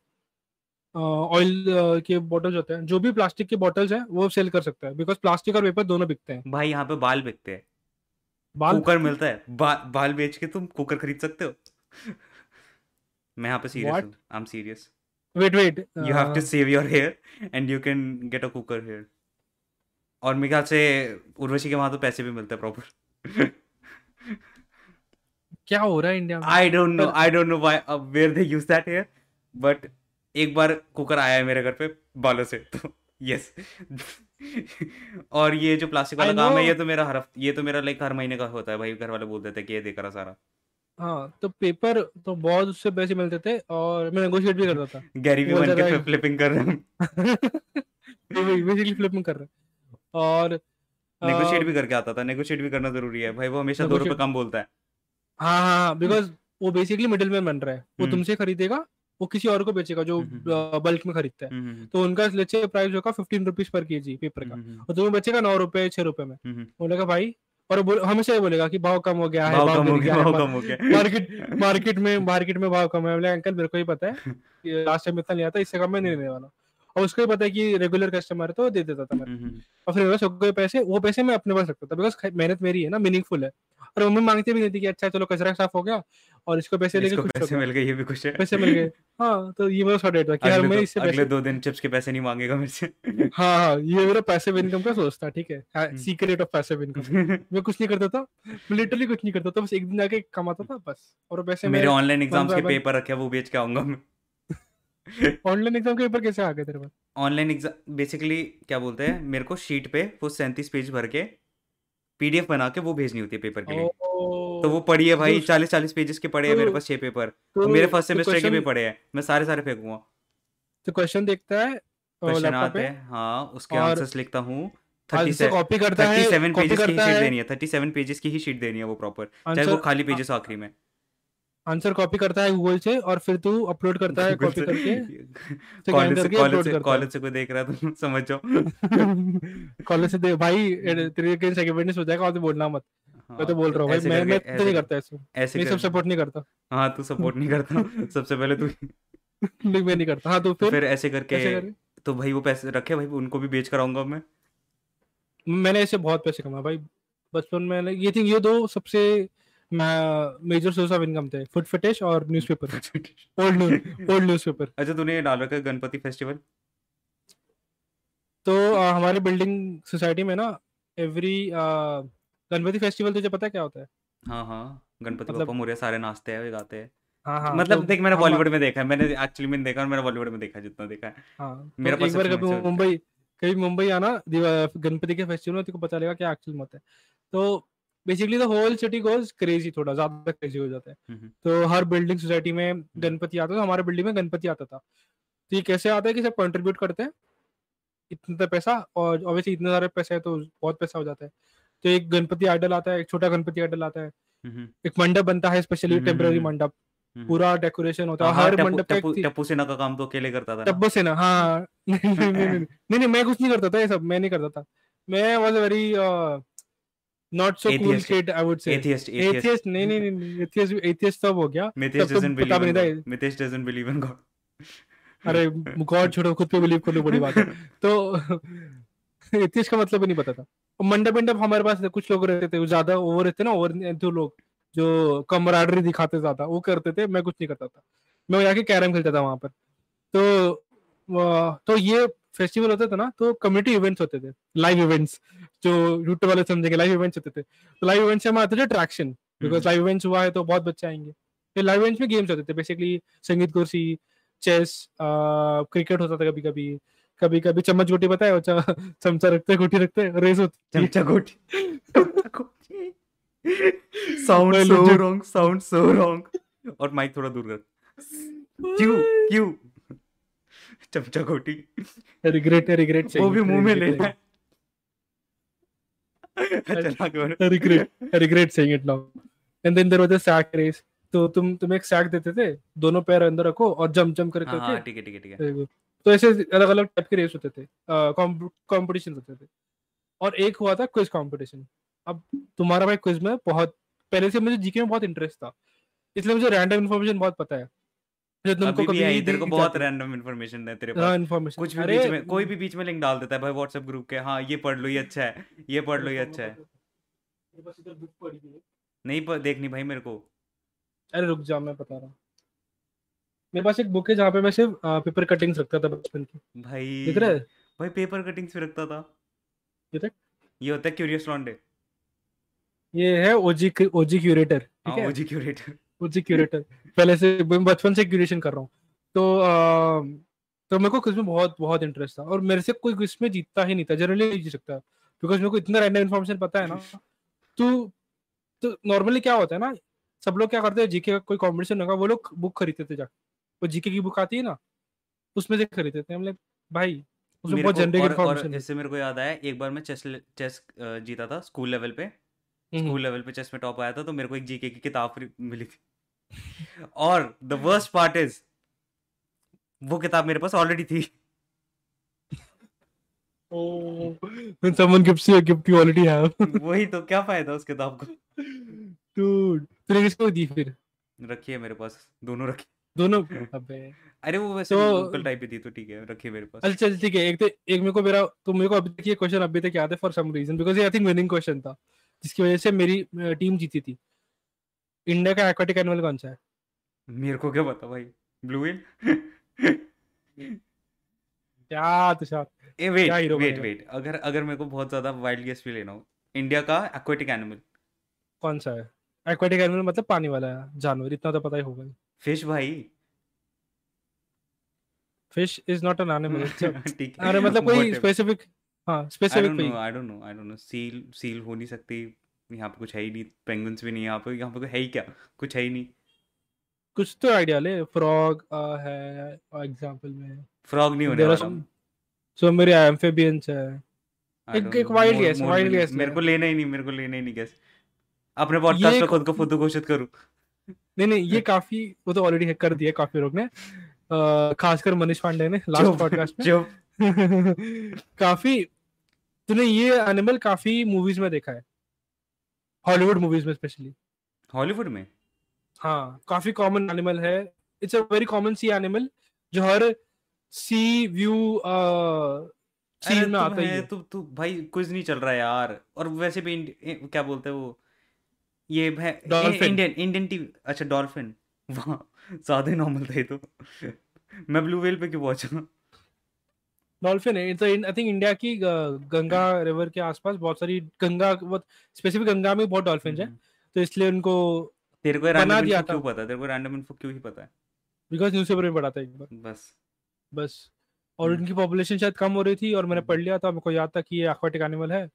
ऑयल के बॉटल्स होते हैं जो भी प्लास्टिक के बॉटल्स हैं वो सेल कर सकता है बिकॉज़ प्लास्टिक और पेपर दोनोों बिकते हैं। भाई यहाँ पे बाल बिकते हैं। बाल? कुकर मिलता है। बा, बाल बेच के तुम कुकर खरीद सकते हो। मैं यहाँ पे सीरियस हूँ। I am serious wait wait you have to save your hair and you can get a cooker hair और मेरे ख्याल से उर्वशी के वहाँ तो पैसे भी मिलते हैं प्रॉपर क्या हो रहा है इंडिया में? I don't know I don't know why where they use that hair but एक बार कुकर आया है मेरे घर पे बालों से। तो यस और ये जो प्लास्टिक वाला काम है ये तो मेरा हर ये तो मेरा लाइक हर महीने का होता है भाई। घर वाले बोल देते हैं कि ये दे करा सारा। हाँ तो पेपर तो बहुत उससे पैसे मिलते थे और मैं नेगोशिएट भी करता था। गैरी भी बन के फ्लिपिंग कर रहे। हैं बेसिकली फ्लिपिंग कर रहे। और नेगोशिएट भी करके आता था। नेगोशिएट भी करना ज़रूरी है। भाई वो हमेशा दो रुपए कम बोलता है। हाँ हाँ हाँ बिकॉज़ वो बेसिकली मिडिल मैन बन रहा है। वो हम्म। तुमसे खरीदेगा वो किसी और को बेचेगा जो हम्म हम्म बल्क में खरीदता है। हम्म हम्म तो उनका लेचे प्राइस होगा फिफ्टीन रुपीज़ पर के जी पेपर का। हम्म और तुम्हें बचेगा नौ रुपए छह रुपए में। हम्म बोलेगा भाई और बोल, हमेशा ये बोलेगा कि भाव कम हो गया है भाव कम हो गया है भाव कम हो गया। मार्केट मार्केट में मार्केट में भाव कम है। बोले अंकल मेरे को ही पता है लास्ट टाइम इतना लिया था इससे कम में नहीं लेने वाला और उसको ही पता है कि रेगुलर कस्टमर है तो दे देता था हम्म और फिर मेरे पास पैसे वो पैसे मैं अपने पास रखता था बिकॉज़ मेहनत मेरी है ना मीनिंगफुल है। और मम्मी मांगती भी नहीं थी कि अच्छा चलो कचरा साफ़ हो गया और इसको पैसे लेके इसको खुश पैसे मिल गए ये भी खुश है। पैसे मिल गए। हाँ तो ये मेरा शॉर्ट था कि महीने दो इससे अगले दो दिन चिप्स के पैसे नहीं मांगेगा मेरे से। हाँ हाँ ये मेरा पैसिव इनकम का सोच था ठीक है। सीक्रेट ऑफ़ पैसिव इनकम मैं कुछ नहीं करता था लिटरली कुछ नहीं करता था बस एक दिन जाके कमाता था बस। और पैसे मेरे ऑनलाइन एग्ज़ाम्स के पेपर रखे वो बेच के आऊँगा मैं। ऑनलाइन एग्ज़ाम के पेपर कैसे आ गए तेरे पास? ऑनलाइन एग्ज़ाम बेसिकली क्या बोलते हैं मेरे को शीट पे वो सैंतीस पेज भर के पीडीएफ बना के वो भेजनी होती है पेपर के लिए। तो वो पढ़ी है भाई तो चालीस चालीस पेजेस के पड़े हैं मेरे तो पास छह पेपर तो मेरे फ़र्स्ट तो सेमेस्टर के भी पढ़े पड़े हैं। मैं सारे सारे फेंकूँगा। तो क्वेश्चन देखता है क्वेश्चन आते हैं हाँ उसके आंसर्स लिखता हूँ। कॉपी करता थर्टी है सेवन कॉपी पेजेस की ही करता शीट देनी है थर्टी सेवन पेजेस की ही शीट देनी है वो प्रॉपर चाहे वो खाली पेजेस आखिरी में। आंसर कॉपी करता है गूगल से और फिर तू अपलोड करता है कॉपी करके। कॉलेज से कॉलेज से कॉलेज से कोई देख रहा है तो समझ। जाओ कॉलेज से दे भाई तेरे के सेकंड हो जाएगा और बोलना मत। मैं हाँ तो बोल तो रहा हूँ भाई मैं मैं तो नहीं करता ऐसे। ऐसे मैं सब सपोर्ट नहीं करता। हाँ तू सपोर्ट नहीं करता। सबसे पहले तू नहीं मैं नहीं करता। हाँ तो तो फिर फिर ऐसे करके तो भाई वो पैसे रखे भाई उनको भी बेच कराऊँगा मैं। मैंने ऐसे बहुत पैसे कमाए भाई। बचपन में ये थिंक ये दो सबसे मेजर सोर्स ऑफ़ इनकम थे फुट फिटिश और न्यूज़पेपर ओल्ड ओल्ड न्यूज़पेपर अच्छा तूने ये डाल रखा है गणपति फेस्टिवल तो अ, हमारे बिल्डिंग सोसाइटी में ना एवरी गणपति फेस्टिवल तुझे पता है क्या होता है? हाँ हाँ गणपति मतलब बप्पा मोरया सारे नाचते हैं गाते हैं। हाँ हाँ तो मतलब देख मैंने बॉलीवुड में देखा है मैंने एक्चुअली में देखा और मैंने बॉलीवुड में देखा जितना देखा है। हाँ तो मेरा एक बार कभी मुंबई कभी मुंबई आना गणपति के फेस्टिवल में तेको पता लगेगा क्या एक्चुअल में होता है। तो basically the whole city goes crazy थोड़ा ज़्यादा क्रेजी हो जाता है। हम्म, तो हर बिल्डिंग सोसाइटी में गणपति आता था हमारे बिल्डिंग में गणपति आता था। तो ये कैसे आता है कि सब कंट्रीब्यूट करते हैं इतना पैसा और ऑब्वियसली इतने सारे पैसे है तो बहुत पैसा हो जाता है। तो एक गणपति आइडल आता है एक छोटा गणपति आइडल आता है। हम्म, एक मंडप बनता है स्पेशली हम्म, टेम्पररी हम्म, मंडप। हम्म। पूरा डेकोरेशन होता हाँ। है हाँ हर मंडप टप्पू टप्पू सेना का काम तो अकेले करता था ना। टब्बो से ना हाँ। नहीं नहीं नहीं नहीं नहीं नहीं मैं कुछ नहीं करता था ये सब मैं नहीं करता था। मैं was a very not so cool. Kid I would say atheist atheist नहीं नहीं नहीं एथियस्ट एथियस्ट तब हो गया मितेश तो doesn't believe Mitesh doesn't believe in God अरे गॉड छोड़ो खुद पे बिलीव करना बड़ी बात है तो एथियस्ट का मतलब ही नहीं पता था मंडप मंडप हमारे पास कुछ लोग रहते थे ज़्यादा ओवर रहते ना ओवर जो लोग जो कमराडरी दिखाते ज़्यादा वो करते थे मैं कुछ नहीं करता था मैं जाके कैरम खेलता था वहाँ पर तो तो ये फेस्टिवल होता था ना तो कम्युनिटी इवेंट्स होते थे लाइव इवेंट्स जो यूट्यूब वाले समझेंगे लाइव इवेंट्स होते थे। तो लाइव इवेंट्स से हमारे आते थे अट्रैक्शन बिकॉज़ लाइव इवेंट्स हुआ है तो बहुत बच्चे आएँगे। फिर लाइव इवेंट्स में गेम्स होते थे बेसिकली संगीत कुर्सी चेस क्रिकेट होता था कभी कभी कभी कभी चम्मच गोटी पता है चमचा रखते गोटी रखते रेस होती। चमचा गोटी sound so wrong sound so wrong और माइक थोड़ा दूर कर क्यों क्यों चमचा गोटी। रिग्रेट रिग्रेट वो भी मुँह में लेना है। Regret regret saying it now and then there was a sack race तो तुम तुम एक सैक देते थे दोनों पैर अंदर रखो और जंप जंप कर हाँ हाँ ठीक है ठीक है ठीक है। तो ऐसे अलग अलग टाइप के रेस होते थे। कंपटीशन होते थे। और एक हुआ था क्विज कंपटीशन अब तुम्हारा भाई क्विज में बहुत पहले से मुझे जीके में बहुत इंटरेस्ट था। इसलिए मुझे रैंडम इन्फॉर्मेशन बहुत पता है। जो तुमको भी कभी नहीं तेरे को बहुत रैंडम इन्फॉर्मेशन है तेरे पास इन्फॉर्मेशन कुछ भी बीच में कोई भी बीच में लिंक डाल देता है भाई व्हाट्सएप ग्रुप के हाँ ये पढ़ लो ये अच्छा है ये पढ़ लो ये अच्छा है। नहीं प- देखनी भाई मेरे को। अरे रुक जा मैं बता रहा हूँ। मेरे पास एक बुक है जहाँ पे मैं सिर्फ़ पेपर कटिंग्स रखता था बचपन की। भाई दिख रहा है? भाई पेपर कटिंग्स भी रखता था। ये देख। ये होता है क्यूरियस लॉन्डे ये है ओजी ओजी क्यूरेटर ठीक हाँ है? ओजी क्यूरेटर ओजी क्यूरेटर पहले से बचपन से क्यूरेशन कर रहा हूँ। तो आ, तो मेरे को क्विज में बहुत बहुत इंटरेस्ट था। और मेरे से कोई क्विज में जीतता ही नहीं था। जनरली नहीं जीत सकता। बिकॉज़ मेरे को इतना रैंडम इन्फॉर्मेशन पता है ना तो तो नॉर्मली क्या होता है ना सब लोग क्या करते हैं जीके का कोई कॉम्पिटिशन होगा वो लोग बुक खरीदते थे जाके। वो जीके की बुक आती है ना उसमें से खरीदते थे। हम लाइक भाई उसमें बहुत को जनरिक इन्फॉर्मेशन इससे मेरे को याद आया एक बार मैं चेस चेस जीता था स्कूल लेवल पे। स्कूल लेवल पे चेस में टॉप आया था तो मेरे को एक जीके की किताब मिली थी। और द वर्स्ट पार्ट इज़ वो किताब मेरे पास ऑलरेडी थी। Oh, when someone gives you a gift you already have. वही तो क्या फ़ायदा उस किताब को? Dude, तूने किसको दी फिर? रखी है मेरे पास दोनों रखी। दोनों अबे। अरे वो वैसे तो- लोकल टाइप की थी तो ठीक है रखी है मेरे पास। चल चल ठीक है एक तो एक मेरे को मेरा तो मेरे को अभी तक ये क्वेश्चन अभी तक याद है फॉर सम रीजन बिकॉज़ ये आई थिंक विनिंग क्वेश्चन था। जिसकी वजह से मेरी टीम जीती थी। इंडिया का एक्वाटिक एनिमल कौन सा है? मेरे को क्या पता भाई? ब्लू व्हेल क्या Tushar? A wait wait wait अगर अगर मेरे को बहुत ज़्यादा वाइल्ड गेस भी लेना हो इंडिया का एक्वाटिक एनिमल कौन सा है? एक्वाटिक एनिमल मतलब पानी वाला जानवर इतना तो पता ही होगा। फ़िश भाई। Fish is not an animal ठीक है। अरे मतलब कोई स्पेसिफिक हाँ स्पेसिफिक कोई I don't know I don't know seal seal हो नहीं सकती यहाँ पे कुछ है ही नहीं पेंगुइन्स भी नहीं यहाँ पे यहाँ पे तो है ही क्या कुछ है ही नहीं। कुछ तो आइडिया ले फ्रॉग है एग्जांपल में। फ्रॉग नहीं होने वाला। सो मेरे एम्फिबियंस है। एक एक वाइल्ड गेस वाइल्ड गेस मेरे को लेना ही नहीं मेरे को लेना ही नहीं गेस अपने पॉडकास्ट में खुद को खुद घोषित करूँ। नहीं नहीं ये काफ़ी वो तो ऑलरेडी हैक कर दिया काफ़ी लोग ने। खासकर मनीष पांडे ने लास्ट पॉडकास्ट में। काफ़ी तूने ये एनिमल काफ़ी मूवीज़ में देखा है। हॉलीवुड मूवीज़ में स्पेशली हॉलीवुड में? हाँ काफ़ी कॉमन एनिमल है। It's a very common sea animal जो हर सी व्यू सीन में आता है तू तू भाई कुछ नहीं चल रहा है यार। और वैसे भी क्या बोलते हैं वो? ये इंडियन इंडियन टीवी अच्छा डॉल्फिन वाह ज़्यादा नॉर्मल था ये तो। मैं ब्लू वेल पे क्यों पहुँचा? डॉल्फिन है। तो आई थिंक इंडिया की गंगा रिवर के आसपास बहुत सारी गंगा बहुत स्पेसिफिक गंगा में बहुत डॉल्फिन है। तो इसलिए उनको तेरे को रैंडम इन्फो क्यों पता? तेरे को रैंडम इन्फो क्यों ही पता है? बिकॉज़ न्यूज़पेपर में पढ़ा था एक बार। बस। बस। और उनकी पॉपुलेशन शायद कम हो रही थी और मैंने पढ़ लिया था। मेरे को याद था कि ये एक्वाटिक एनिमल है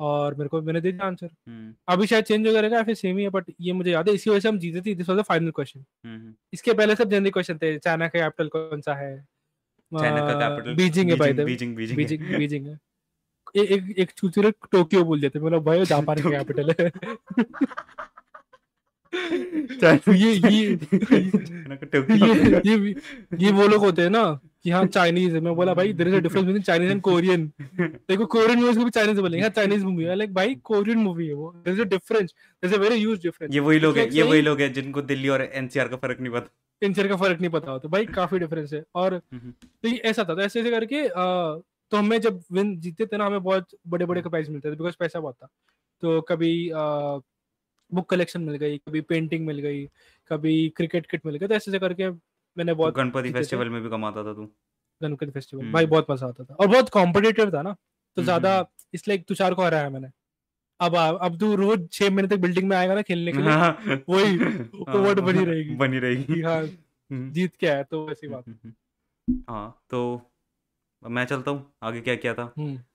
और मेरे को मैंने दे दिया आंसर अभी शायद चेंज हो करेगा फिर सेम ही है बट ये मुझे याद है। इसी वजह से हम जीते थे। This was the final question इसके पहले सब जनरल क्वेश्चन थे। चाइना का कैपिटल कौन सा है? चाइना का कैपिटल बीजिंग है भाई बीजिंग बीजिंग बीजिंग बीजिंग है। एक एक चूचूरे टोक्यो बोल देते मतलब भाई जापान का कैपिटल है। ये ये ये ये ये वो लोग होते हैं ना कि हाँ चाइनीज़ है। मैं बोला भाई there is a difference between Chinese and Korean देखो कोरियन मूवीज़ को भी चाइनीज़ बोलेंगे। हाँ चाइनीज़ मूवी है। लाइक भाई कोरियन मूवी है वो। There is a difference there is a very huge difference ये वही लोग हैं ये वही लोग हैं जिनको दिल्ली और एनसीआर का फ़र्क नहीं पता। एनसीआर का फ़र्क नहीं पता होता। भाई काफ़ी डिफरेंस है। और तो ये ऐसा था तो ऐसे ऐसे करके तो हमें जब विन जीते थे ना हमें बहुत बड़े बड़े प्राइज मिलते थे बिकॉज़ पैसा बहुत था। तो कभी बुक कलेक्शन मिल गई कभी पेंटिंग मिल गई कभी क्रिकेट किट मिल गई तो ऐसे ऐसे करके मैंने बहुत गणपति फेस्टिवल में भी कमाता था तू? गणपति फेस्टिवल भाई बहुत मज़ा आता था। और बहुत कॉम्पिटेटिव था ना तो ज़्यादा इसलिए तुषार को हराया मैंने। अब अब तू रोज छह महीने तक बिल्डिंग में आएगा ना खेलने के लिए हाँ, वही वो बनी रहेगी। बनी रहेगी। हाँ जीत के आया तो वैसी बात। हाँ तो मैं चलता हूँ। आगे क्या किया था?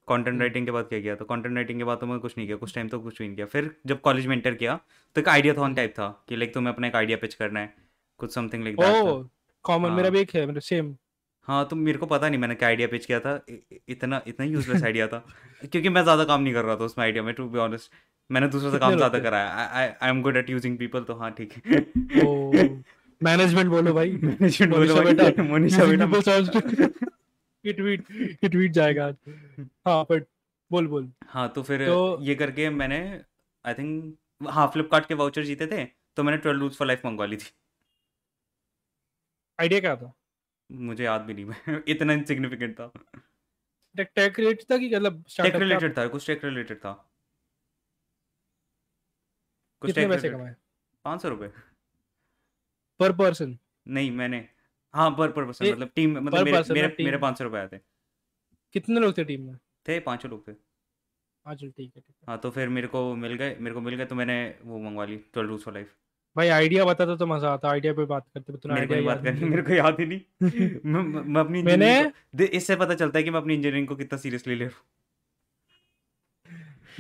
कंटेंट राइटिंग के बाद क्या किया? था कंटेंट राइटिंग के बाद तो मैं कुछ नहीं किया कुछ टाइम तो कुछ भी नहीं किया। फिर जब कॉलेज में इंटर किया तो एक आइडिया था टाइप था कि लाइक तुम्हें अपना एक आइडिया पिच करना है कुछ समथिंग लाइक दैट कॉमन मेरा भी एक है मेरा सेम हाँ तो मेरे को पता नहीं मैंने क्या आइडिया पिच किया था। इ- इतना इतना यूजलेस आइडिया था। क्योंकि मैं ज़्यादा काम नहीं कर रहा था उसमें आइडिया में टू बी ऑनेस्ट मैंने दूसरों से काम ज़्यादा कराया I am good at using people तो हाँ ठीक है। मैनेजमेंट बोलो भाई। मैनेजमेंट बोलो बेटा। मोनिशा बेटा। ये ट्वीट ये ट्वीट जाएगा। हाँ बट बोल बोल। हाँ तो फिर तो, ये करके मैंने आई थिंक हाँ फ्लिपकार्ट के वाउचर जीते थे तो मैंने ट्वेल्व रूल्स फॉर लाइफ मंगवा ली थी। आइडिया क्या था? मुझे याद भी नहीं इतना इनसिग्निफिकेंट था। टेक टेक रिलेटेड था कि मतलब टेक रिलेटेड था? कुछ टेक रिलेटेड था। कुछ कितने पैसे कमाए? पाँच सौ रुपए। पर पर्सन नहीं मैंने हाँ पर पर पर्सन मतलब टीम मतलब मेरे मेरे मेरे पाँच सौ रुपए आते कितने लोग थे टीम में? थे पाँच लोग थे। हाँ चल ठीक है हाँ। तो फिर मेरे को मिल गए मेरे को मिल गए तो मैंने वो मंगवा ली ट्वेल्व रूल्स फॉर लाइफ भाई आइडिया बता तो मज़ा आता आइडिया पे बात करते तूने मेरे को बात करनी मेरे को याद ही नहीं। मैं, मैं अपनी मैंने इससे पता चलता है कि मैं अपनी इंजीनियरिंग को कितना सीरियसली ले रहा हूँ।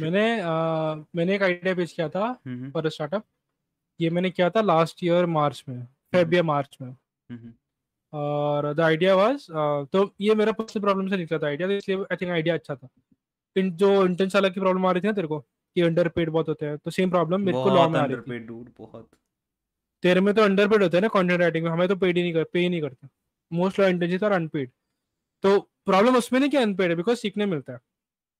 मैंने आ, मैंने एक आइडिया पेश किया था फॉर स्टार्टअप ये मैंने किया था लास्ट ईयर मार्च में फेब मार्च में। और द आइडिया वाज तो ये मेरा पर्सनल प्रॉब्लम से निकला था आइडिया तो इसलिए आई थिंक आइडिया अच्छा था। इन जो इंटर्न साल की प्रॉब्लम आ रही थी ना तेरे को कि अंडर पेड बहुत होते हैं तो सेम प्रॉब्लम मेरे को लॉ में आ रही थी। बहुत। तेरे में तो अंडर पेड होते हैं ना कंटेंट राइटिंग में हमें तो पेड ही नहीं कर पे ही नहीं करते। मोस्ट लॉ इंटर्नशिप और अनपेड तो प्रॉब्लम उसमें नहीं कि अनपेड है बिकॉज़ सीखने मिलता है।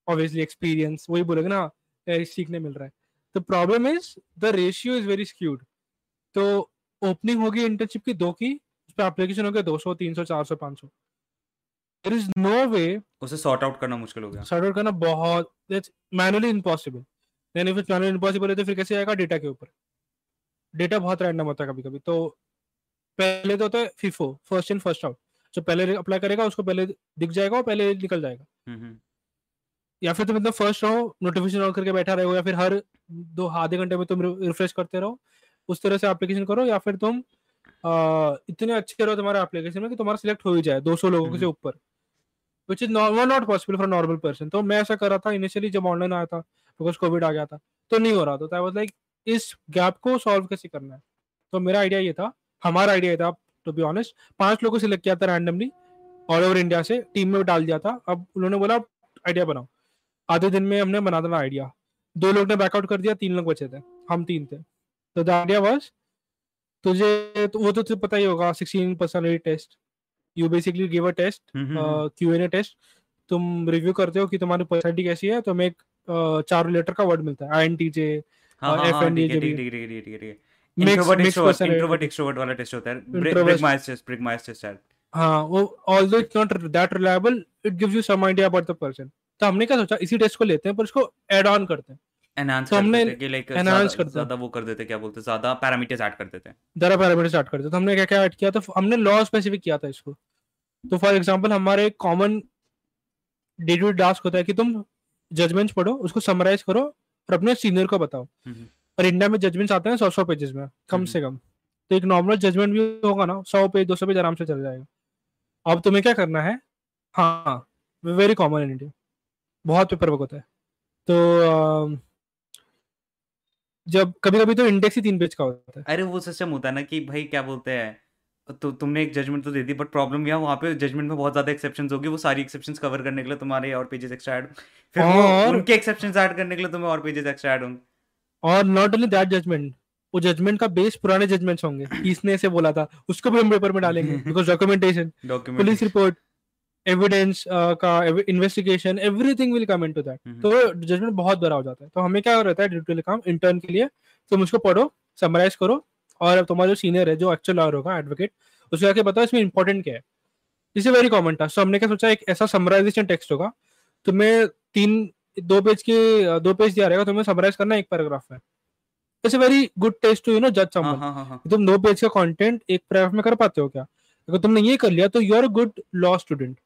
ऑब्वियसली एक्सपीरियंस वही बोलेगा ना सीखने मिल रहा है। तो problem is the ratio is very skewed तो ओपनिंग होगी इंटर्नशिप की दो की उस पर एप्लीकेशन हो गया दो सौ तीन सौ चार सौ पाँच सौ। देर इज़ नो वे उसे सॉर्ट आउट करना मुश्किल हो गया। सॉर्ट आउट करना बहुत manually impossible then if it's manually impossible है तो फिर कैसे आएगा? डेटा के ऊपर। डेटा बहुत रैंडम होता है कभी कभी तो पहले तो होता है FIFO first in first out जो पहले अप्लाई करेगा उसको पहले दिख जाएगा और पहले निकल जाएगा। हम्म, हम्म। या फिर तुम एकदम फ़र्स्ट रहो नोटिफिकेशन ऑन करके बैठा रहो या फिर हर दो आधे घंटे में तुम रिफ्रेश करते रहो उस तरह से एप्लीकेशन करो या फिर तुम आ, इतने अच्छे रहो तुम्हारे एप्लीकेशन में कि तुम्हारा सिलेक्ट हो ही जाए 200 लोगों से हम्म। ऊपर। Which is not possible for normal person तो मैं ऐसा कर रहा था इनिशियली जब ऑनलाइन आया था बिकॉज़ कोविड आ गया था तो नहीं हो रहा था। आई वाज लाइक इस गैप को सॉल्व कैसे करना है? तो मेरा आइडिया ये था हमारा आइडिया ये था टू बी ऑनेस्ट पाँच लोगों से सिलेक्ट किया था रैंडमली ऑल ओवर इंडिया से टीम में डाल दिया था। अब उन्होंने बोला आइडिया बनाओ। आधे दिन में हमने बना देना आइडिया दो लोग ने बैकआउट कर दिया तीन लोग बचे थे। हम तीन थे। तो द आइडिया वाज तुझे तो वो तो तुझे पता ही होगा sixteen personality test you basically give a test Q N A test तुम रिव्यू करते हो कि तुम्हारी पर्सनैलिटी कैसी है तो हमें एक अ, चार लेटर का वर्ड मिलता है आई एन टी जे हाँ हाँ हाँ ठीक है ठीक है ठीक है ठीक है ठीक है इंट्रोवर्ट एक्सट्रोवर्ट इंट्रोवर्ट एक्सट्रोवर्ट वाला टेस्ट होता है। Briggs Myers test Briggs Myers test है हाँ वो although it's not that reliable it gives you some idea about the person तो हमने क्या सोचा इसी टेस्ट को लेते हैं पर इसको ऐड ऑन करते हैं। एनहांस तो हमने लाइक एनहांस करते ज़्यादा वो कर देते क्या बोलते ज़्यादा पैरामीटर्स ऐड कर देते हैं। जरा पैरामीटर स्टार्ट करते तो हमने क्या क्या ऐड किया तो हमने लॉ स्पेसिफिक किया था इसको। तो फॉर एग्जांपल हमारे एक कॉमन डे टू टास्क होता है कि तुम जजमेंट्स पढ़ो उसको समराइज करो और अपने सीनियर को बताओ। हम्म, और इंडिया में जजमेंट्स आते हैं सौ सौ पेजेस में कम हम्म। से कम। तो एक नॉर्मल जजमेंट भी होगा ना सौ पेज दो सौ पेज आराम से चल जाएगा। अब तुम्हें क्या करना है? हाँ वेरी कॉमन इन इंडिया बहुत पेपर वर्क होता है। तो जब कभी कभी तो इंडेक्स ही तीन पेज का होता है। अरे वो सिस्टम होता है ना कि भाई क्या बोलते हैं? तो तुमने एक जजमेंट तो दे दी बट प्रॉब्लम यह वहाँ पे जजमेंट में बहुत ज़्यादा एक्सेप्शंस होगी। वो सारी एक्सेप्शंस कवर करने के लिए तुम्हारे और पेजेस एक्स्ट्रा ऐड फिर वो और उनके एक्सेप्शंस ऐड करने के लिए तुम्हें और पेजेस एक्स्ट्रा ऐड होंगे। और नॉट ओनली दैट जजमेंट वो जजमेंट का बेस पुराने जजमेंट्स होंगे। इसने ऐसे बोला था उसको भी हम पेपर में डालेंगे because documentation police report evidence का investigation everything will come into that तो जजमेंट बहुत बड़ा हो जाता है। तो हमें क्या रहता है ड्यूटी काम इंटर्न के लिए तुम उसको पढ़ो समराइज करो और अब तुम्हारा जो सीनियर है जो एक्चुअल लॉयर होगा एडवोकेट उसको आके बताओ इसमें इंपॉर्टेंट क्या है। इसे वेरी कॉमन था। सो हमने क्या सोचा एक ऐसा समराइजेशन टेक्स्ट होगा। तुम्हें तीन दो पेज के दो पेज दिया रहेगा तुम्हें समराइज करना एक पैराग्राफ में। It's very good test to you know जज समवन तुम दो पेज का कंटेंट एक पैराग्राफ में कर पाते हो क्या? अगर तुमने ये कर लिया तो you are a good law student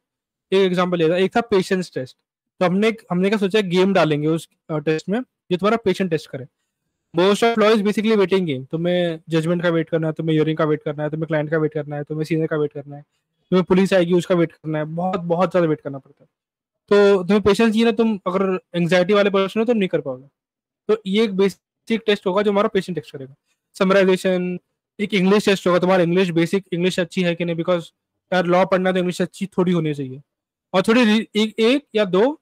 एक एग्जांपल लेता एक था पेशेंस टेस्ट तो हमने हमने क्या सोचा गेम डालेंगे उस टेस्ट में जो तुम्हारा पेशेंट टेस्ट करे। Most of law is basically waiting game तुम्हें जजमेंट का वेट करना है तुम्हें हियरिंग का वेट करना है तुम्हें क्लाइंट का वेट करना है तुम्हें सीनियर का वेट करना है तुम्हें पुलिस आएगी उसका वेट करना है बहुत बहुत ज़्यादा वेट करना पड़ता है। तो तुम्हें पेशेंस चाहिए ना तुम अगर एंग्जाइटी वाले पर्सन हो तो नहीं कर पाओगे। तो ये एक बेसिक टेस्ट होगा जो हमारा पेशेंट टेस्ट करेगा। समराइजेशन एक इंग्लिश टेस्ट होगा तुम्हारा इंग्लिश बेसिक इंग्लिश अच्छी है कि नहीं? बिकॉज़ यार लॉ पढ़ना तो इंग्लिश अच्छी थोड़ी होनी चाहिए। और थोड़ी एक, एक या दो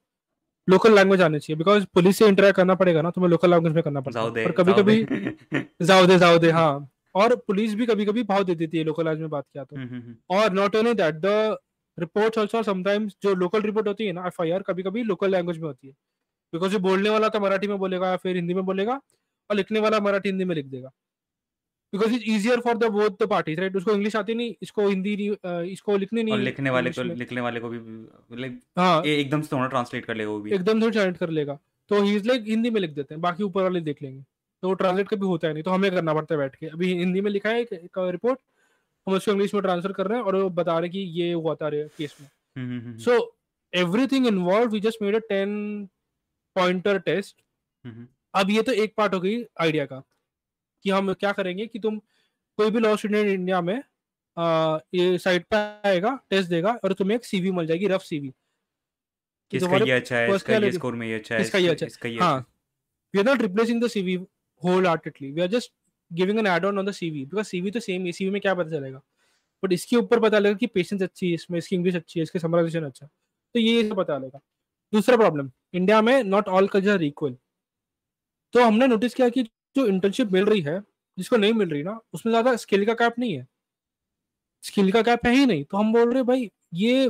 लोकल लैंग्वेज आनी चाहिए। बिकॉज़ पुलिस से इंटरेक्ट करना पड़ेगा ना तुम्हें लोकल लैंग्वेज में करना है। दे पर कभी कभी जाओ दे जाओ दे हाँ। और पुलिस भी कभी कभी भाव दे देती है लोकल लैंग्वेज में बात किया तो। हम्म, हम्म, हम्म, और not only that the reports also sometimes जो लोकल रिपोर्ट होती है ना एफआईआर कभी कभी लोकल लैंग्वेज में होती है। बिकॉज़ जो बोलने वाला तो मराठी में बोलेगा या फिर हिंदी में बोलेगा और लिखने वाला मराठी हिंदी में लिख देगा। Because it's easier for the both the parties right उसको इंग्लिश आती नहीं इसको हिंदी नहीं इसको लिखनी नहीं और लिखने वाले को लिखने वाले को भी लाइक हाँ। एकदम से थोड़ा ट्रांसलेट कर लेगा वो भी। एकदम थोड़ी ट्रांसलेट कर लेगा। तो ही इज़ लाइक हिंदी में लिख देते हैं बाकी ऊपर वाले देख लेंगे। तो वो ट्रांसलेट कभी होता है नहीं तो हमें करना पड़ता है बैठ के। अभी हिंदी में लिखा है एक, एक रिपोर्ट हम उसको इंग्लिश में ट्रांसफ़र कर रहे हैं और वो बता रहे कि ये हुआ था केस में। So everything involve we just made a ten pointer test अब ये तो एक पार्ट हो गई आइडिया का। कि हम क्या करेंगे कि तुम कोई भी लॉ स्टूडेंट इंडिया में आ, ये साइट पे आएगा टेस्ट देगा और तुम्हें एक सीवी मिल जाएगी रफ सीवी ये अच्छा है इसका ये स्कोर में ये अच्छा है इसका ये अच्छा इसका ये हाँ। we are not replacing the wholeheartedly. We are just giving an add-on on the CV because CV तो सेम है CV में क्या पता चलेगा। बट इसके ऊपर पता लगेगा कि पेशेंस अच्छी है इसमें इसकी इंग्लिश अच्छी है इसके समराइजेशन अच्छा तो ये सब पता लगेगा। दूसरा प्रॉब्लम इंडिया में नॉट ऑल कल्चर इक्वल तो हमने नोटिस किया कि जो इंटर्नशिप मिल रही है जिसको नहीं मिल रही ना उसमें ज़्यादा स्किल का गैप नहीं है। स्किल का गैप है ही नहीं तो हम बोल रहे भाई ये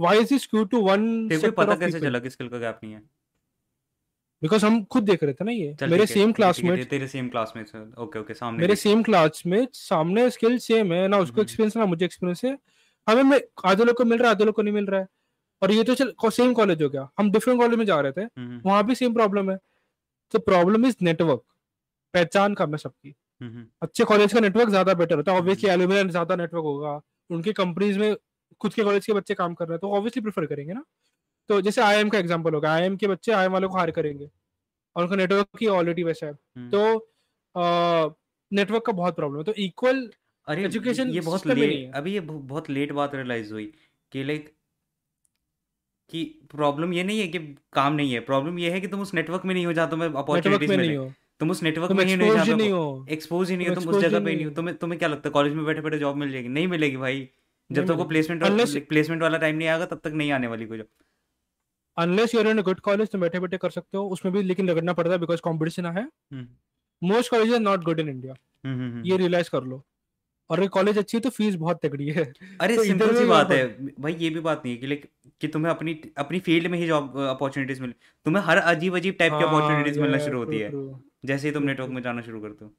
why is skew to one पता कैसे चला कि स्किल का गैप नहीं है? बिकॉज़ हम खुद देख रहे थे ना ये मेरे सेम क्लासमेट तेरे सेम क्लासमेट्स ओके ओके सामने मेरे सेम क्लास में सामने स्किल सेम है ना उसको हम्म। एक्सपीरियंस ना मुझे एक्सपीरियंस है। हमें आधे लोग को मिल रहा है आधे लोग को नहीं मिल रहा है। और ये तो चल सेम कॉलेज हो गया। हम डिफरेंट कॉलेज में जा रहे थे हम्म, वहाँ भी सेम प्रॉब्लम है। तो प्रॉब्लम इज़ नेटवर्क पहचान कम है सबकी। अच्छे कॉलेज का नेटवर्क ज़्यादा बेटर होता है ऑब्वियसली एल्यूमिनियम ज़्यादा नेटवर्क होगा। उनके कंपनीज़ में खुद के कॉलेज के बच्चे काम कर रहे हैं तो ऑब्वियसली प्रेफर करेंगे ना। तो जैसे आईएम का एग्ज़ाम्पल होगा आईएम के बच्चे आईएम वालों को हायर करेंगे और उनका नेटवर्क की ऑलरेडी वैसा है। हम्म। तो नेटवर्क का बहुत प्रॉब्लम है। तो इक्वल अरे एजुकेशन ये बहुत लेट अभी ये बहुत लेट बात रियलाइज़ हुई कि लाइक कि प्रॉब्लम ये नहीं है कि काम नहीं है। प्रॉब्लम ये है कि तुम उस नेटवर्क में नहीं हो जहाँ तुम्हें अपॉर्चुनिटीज़ मिले। तुम उस नेटवर्क में ही नहीं हो एक्सपोज ही। नहीं हो तुम उस जगह पे नहीं हो। तुम्हें तुम्हें क्या लगता है कॉलेज में बैठे बैठे जॉब मिल जाएगी? नहीं मिलेगी भाई। जब तक प्लेसमेंट प्लेसमेंट वाला टाइम नहीं आएगा तब तक नहीं आने वाली कोई job unless you are in good college तुम बैठे बैठे कर सकते हो। उसमें भी लेकिन लगना पड़ता है बिकॉज़ कॉम्पिटिशन है। Most college are not good in India ये रियलाइज़ कर लो। और अगर कॉलेज अच्छी है तो फ़ीस बहुत तगड़ी है। अरे तो सिंपल सी बात है। भाई ये भी बात नहीं है कि लाइक कि तुम्हें अपनी अपनी फ़ील्ड में ही जॉब अपॉर्चुनिटीज़ मिले तुम्हें हर अजीब अजीब टाइप की अपॉर्चुनिटीज़ हाँ, मिलना शुरू होती है। जैसे ही तुम नेटवर्क में जाना शुरू करते हो।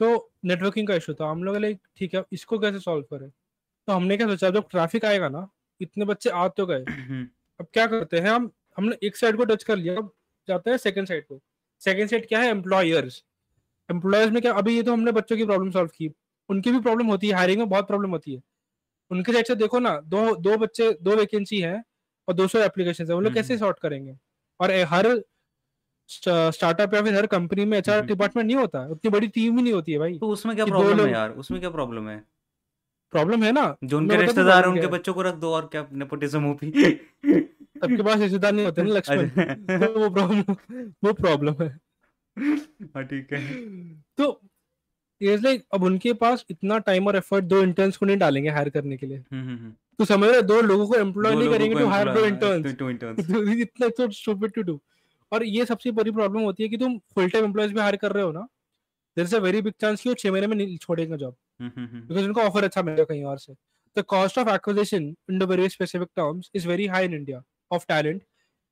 तो नेटवर्किंग का इशू था। हम लोग लाइक ठीक है इसको कैसे सॉल्व करें? तो हमने क्या सोचा जब ट्रैफ़िक आएगा ना इतने बच्चे आ तो गए। हम्म। अब क्या करते हैं हम हमने एक साइड को टच कर लिया अब जाते हैं सेकंड साइड को। सेकंड साइड क्या है? एम्प्लॉयर्स एम्प्लॉयर्स में क्या अभी ये तो हमने बच्चों की प्रॉब्लम सॉल्व की। उनकी भी प्रॉब्लम होती है हायरिंग में बहुत प्रॉब्लम होती है। उनके साइड से देखो ना दो दो बच्चे दो वैकेंसी है और दो सौ एप्लीकेशन है। वो लोग कैसे सॉर्ट हम्म। करेंगे? और हर स्टार्टअप या फिर हर कंपनी में एचआर डिपार्टमेंट नहीं होता उतनी बड़ी टीम ही नहीं होती है भाई। तो उसमें क्या प्रॉब्लम है यार? उसमें क्या प्रॉब्लम है? प्रॉब्लम है ना? जो उनके रिश्तेदार हैं उनके बच्चों को रख दो और क्या नेपोटिज्म हो भी सबके पास रिश्तेदार नहीं होते ना लक्ष्मण। तो वो प्रॉब्लम वो प्रॉब्लम है। हाँ ठीक है। तो इज़ लाइक अब उनके पास इतना टाइम और एफर्ट दो इंटर्न्स को नहीं डालेंगे हायर करने के लिए। हम्म, हम्म, हम्म। तो समझ रहे दो लोगों को एम्प्लॉय नहीं करेंगे टू हायर दो इंटर्न्स इतना तो स्टूपिड टू डू और ये सबसे बड़ी प्रॉब्लम होती है कि तुम फुल टाइम एम्प्लॉयज़ भी हायर कर रहे हो ना there is a very big chance कि वो 6 महीने में छोड़ेंगे जॉब बिकॉज़ उनको ऑफ़र अच्छा मिलेगा कहीं और से। The cost of acquisition in the very specific terms is very high in India of talent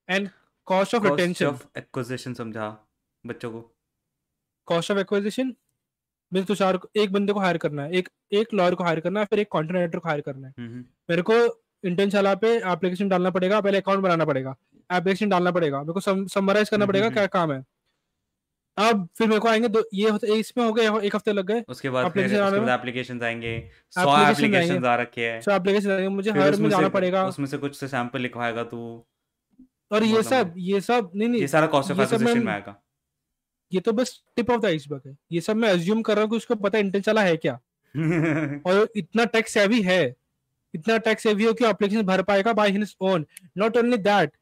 and cost of retention of acquisition समझा बच्चों को। कॉस्ट ऑफ़ एक्विजिशन तो चार एक बंदे को हायर करना है एक एक लॉयर को हायर करना है फिर एक कॉन्टेंट को हायर करना है। मेरे को इंटर्न चला पे एप्लीकेशन डालना पड़ेगा पहले अकाउंट बनाना पड़ेगा। एप्लीकेशन डालना पड़ेगा मेरे को समराइज करना पड़ेगा क्या काम है। अब फिर मेरे को आएँगे दो ये इसमें हो गए एक हफ़्ते लग गए। उसके बाद फिर एप्लीकेशन आएँगे। सौ एप्लीकेशन आ रखे हैं। सौ एप्लीकेशन आएँगे मुझे हर में जाना पड़ेगा। उसमें से कुछ से सैंपल लिखवाएगा तू। और ये सब ये सब नहीं नहीं ये सारा कॉस्ट ऑफ़ एक्विजिशन में आएगा। ये तो बस टिप ऑफ़ द आइसबर्ग है। ये सब मैं अज्यूम कर रहा हूँ कि उसको पता इंटेंट चला है क्या। और इतना टैक्स हैवी है इतना टैक्स हैवी हो कि एप्लीकेशन भर पाएगा by his own not only that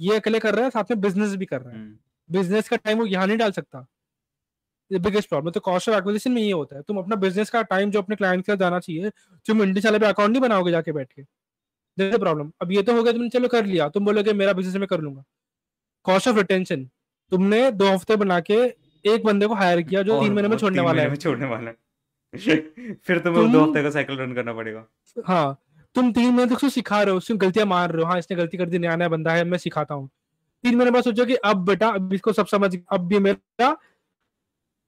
ये अकेले कर रहा है साथ में बिज़नेस भी कर रहा है। बिज़नेस। का टाइम वो यहाँ नहीं डाल सकता। बिगेस्ट प्रॉब्लम तो कॉस्ट ऑफ़ एक्विजिशन में ये होता है। तुम अपना बिज़नेस का टाइम जो अपने क्लाइंट के साथ जाना चाहिए तुम इंडियन चले पे अकाउंट नहीं बनाओगे जाके बैठ के प्रॉब्लम अब ये तो हो गया तुमने चलो कर लिया तुम बोलोगे मेरा बिज़नेस में कर लूँगा। कॉस्ट ऑफ़ रिटेंशन तुमने दो हफ़्ते बना के एक बंदे को हायर किया जो तीन महीने में छोड़ने वाला है। छोड़ने वाला है। फिर तुम्हें दो हफ़्ते का साइकिल रन करना पड़ेगा। हाँ तुम तीन महीने तक सिखा रहे हो उसमें गलतियाँ मार रहे हो। हाँ इसने गलती कर दी नया नया बंदा है मैं सिखाता हूँ। तीन महीने बाद सोचो कि अब बेटा अब इसको सब समझ अब भी मेरा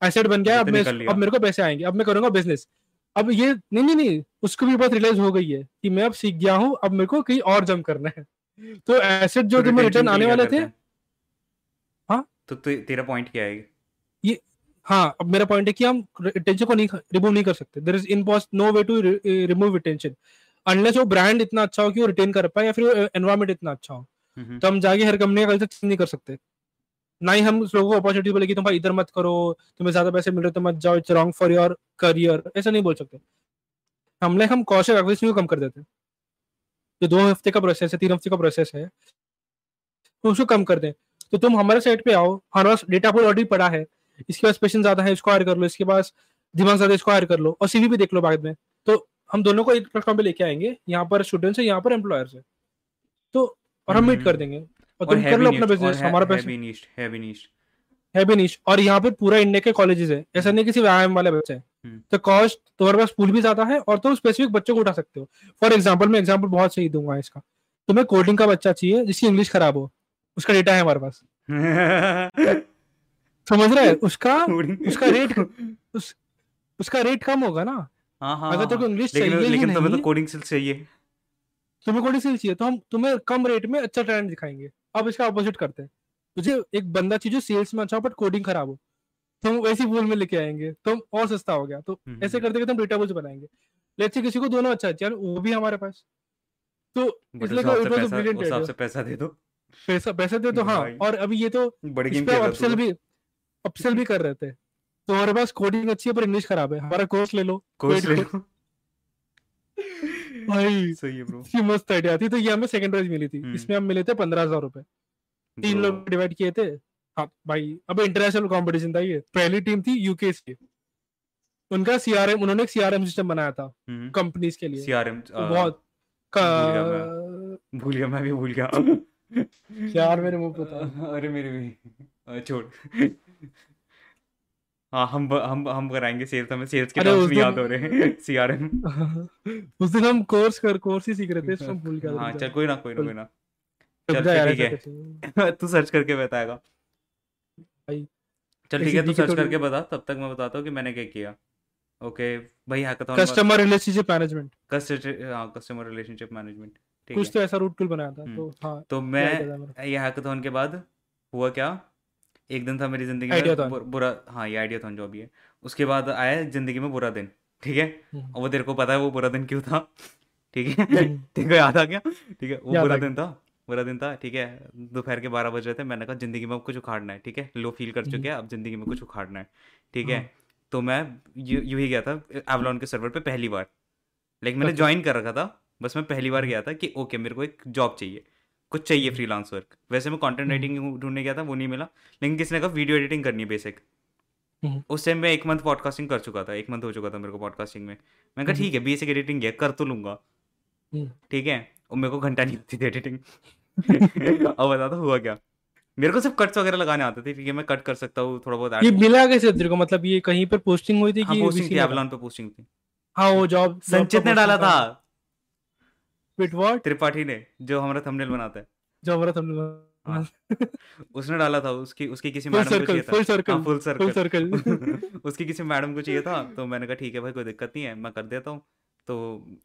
एसेट बन गया अब मैं अब मेरे को पैसे आएँगे अब मैं करूँगा बिज़नेस अब ये नहीं नहीं नहीं उसको भी बात रियलाइज़ हो गई है कि मैं अब सीख गया हूँ अब मेरे को कहीं और जम करना है। तो एसेट जो तुम्हें रिटर्न आने वाले थे हाँ? तो तेरा पॉइंट क्या है? ये हाँ अब मेरा पॉइंट है कि हम टेंशन को नहीं रिमूव नहीं कर सकते। There is in no way to remove retention unless वो ब्रांड इतना अच्छा हो कि वो रिटेन कर पाए या फिर एनवायरमेंट इतना अच्छा हो। तो हम जाके हर कंपनी का कल्चर नहीं कर सकते। ना ही हम उस लोगों को अपॉर्चुनिटी बोले कि तुम भाई इधर मत करो तुम्हें ज़्यादा पैसे मिल रहे तो मत जाओ it's wrong for your career ऐसा नहीं बोल सकते। हम लाइक हम कौशल एक्विजिशन को कम कर देते जो दो हफ़्ते का प्रोसेस है तीन हफ़्ते का प्रोसेस है तो उसको कम कर दें। तो तुम हमारे साइड पे आओ हमारे पास डेटा पूल ऑलरेडी पड़ा है इसके पास पेशेंट ज़्यादा है इसको हायर कर लो इसके पास दिमाग ज़्यादा इसको हायर कर लो और सीवी भी देख लो बाद में। तो हम दोनों को एक प्लेटफॉर्म पे लेके आएँगे यहाँ पर स्टूडेंट्स है यहाँ पर एम्प्लॉयर्स है। तो और हम मीट हम्म। कर देंगे। और तुम कर लो अपना बिज़नेस हमारा पैसा है भी नीच और यहाँ पे पूरा इंडिया के कॉलेजेस है। ऐसा नहीं किसी व्यायाम वाले बच्चे हैं। हम्म। तो कॉस्ट तुम्हारे पास पूल भी ज़्यादा है और तुम स्पेसिफिक बच्चों को उठा सकते हो। फॉर एग्ज़ाम्पल मैं एग्ज़ाम्पल बहुत सही दूँगा इसका। तुम्हें कोडिंग का बच्चा चाहिए जिसकी इंग्लिश खराब हो। उसका डेटा है हमारे पास। समझ रहे उसका उसका रेट उस, उसका रेट कम होगा ना। हाँ हाँ अगर तेरे को इंग्लिश हाँ। चाहिए लेकिन तुम्हें तो कोडिंग स्किल्स चाहिए। तुम्हें कोडिंग स्किल्स चाहिए तो हम तुम्हें कम रेट में अच्छा टैलेंट दिखाएँगे। अब इसका अपोजिट करते हैं। तुझे एक बंदा चाहिए जो सेल्स में अच्छा हो बट कोडिंग खराब हो। तो हम वैसी बोल में लेके आएँगे तो और सस्ता हो गया। तो हम्म, ऐसे करते करते हम डेटा बोल्स बनाएँगे। लेट्स से किसी को दोनों अच्छा चल वो भी हमारे पास। तो इसलिए इट वाज अ पैसा ब्रिलियंट आइडिया से पैसा दे दो। पैसा पैसे दे तो हाँ और अभी ये तो बड़ी गेम पे अपसेल भी अपसेल भी कर रहे थे। तो हमारे पास कोडिंग अच्छी है पर इंग्लिश खराब है। हमारा कोर्स ले लो। कोर्स ले लो। भाई सही है ब्रो इतनी मस्त आइडिया थी तो ये हमें सेकंड प्राइज मिली थी। हम्म। इसमें हम मिले थे पंद्रह हज़ार रुपए। तीन लोग डिवाइड किए थे। हाँ भाई अब इंटरनेशनल कंपटीशन था ये। पहली टीम थी यूके की उनका सीआरएम उन्होंने एक सीआरएम सिस्टम बनाया था हम्म। कंपनीज़ के लिए। सीआरएम तो बहुत भूल गया मैं। भी भूल गया। यार मेरे मुँह पे था। अरे मेरे भी। छोड़। हाँ हम हम हम कराएँगे सेल्स हमें सेल्स के टर्म्स नहीं याद हो रहे सीआरएम उस दिन हम कोर्स कर कोर्स ही सीख रहे थे इसमें हम भूल गया हाँ चल कोई ना कोई ना कोई ना। चल ठीक है। तू सर्च करके बताएगा। चल ठीक है तू सर्च करके बता तब तक मैं बताता हूँ कि मैंने क्या किया। ओके भाई hackathon customer relationship management customer हाँ कस्टमर रिलेशनशिप मैनेजमेंट ठीक कुछ है। तो ऐसा रूट टूल बनाया था हम्म तो हाँ तो मैं ये हैकाथॉन के बाद हुआ क्या? एक दिन था मेरी ज़िंदगी में बु, बुरा हाँ ये आइडिया था जो अभी है। उसके बाद आया ज़िंदगी में बुरा दिन ठीक है? हम्म। और वो तेरे को पता है वो बुरा दिन क्यों था ठीक है? हम्म, ठीक है याद आ गया? ठीक है वो बुरा दिन था बुरा दिन था ठीक है? दोपहर के बारह बज रहे थे मैंने कहा ज़िंदगी में अब कुछ उखाड़ना है ठीक है? लो फील कर हम्म, चुके हैं अब ज़िंदगी में कुछ उखाड़ना है ठीक है? हाँ। तो मैं यू यूँ ही गया था एवलॉन के सर्वर पे पहली बार। लेकिन मैंने अच्छा। ज्वाइन कर रखा था बस मैं पहली बार हम्म। गया था कि ओके मेरे को एक जॉब चाहिए। कुछ चाहिए हम्म फ्रीलांस वर्क वैसे मैं कंटेंट हम्म। राइटिंग ढूँढने गया था वो नहीं मिला। लेकिन किसी ने कहा वीडियो एडिटिंग करनी है बेसिक हम्म। उस टाइम मैं एक मंथ पॉडकास्टिंग कर चुका था एक मंथ हो चुका था मेरे को पॉडकास्टिंग में। मैंने कहा हम्म। ठीक है बेसिक एडिटिंग है कर तो लूँगा। हम्म। ठीक है? और मेरे को घंटा नहीं आती थी एडिटिंग अब बता तो हुआ क्या? मेरे को सिर्फ़ कट्स वगैरह लगाने आते थे ठीक है? मैं कट कर सकता हूँ थोड़ा बहुत ये मिला कैसे तेरे को? मतलब ये कहीं पर पोस्टिंग हुई थी हाँ कि पोस्टिंग थी में एवलॉन पे पोस्टिंग थी। हाँ वो जॉब संचित ने डाला था। वेट व्हाट त्रिपाठी ने जो हमारा थंबनेल बनाता है। जो हमारा तुम हाँ। उसने डाला था उसकी उसकी किसी मैडम को चाहिए था। Full circle full full circle circle उसकी किसी मैडम को चाहिए था तो मैंने कहा ठीक है भाई कोई दिक्कत नहीं है मैं कर देता हूँ। तो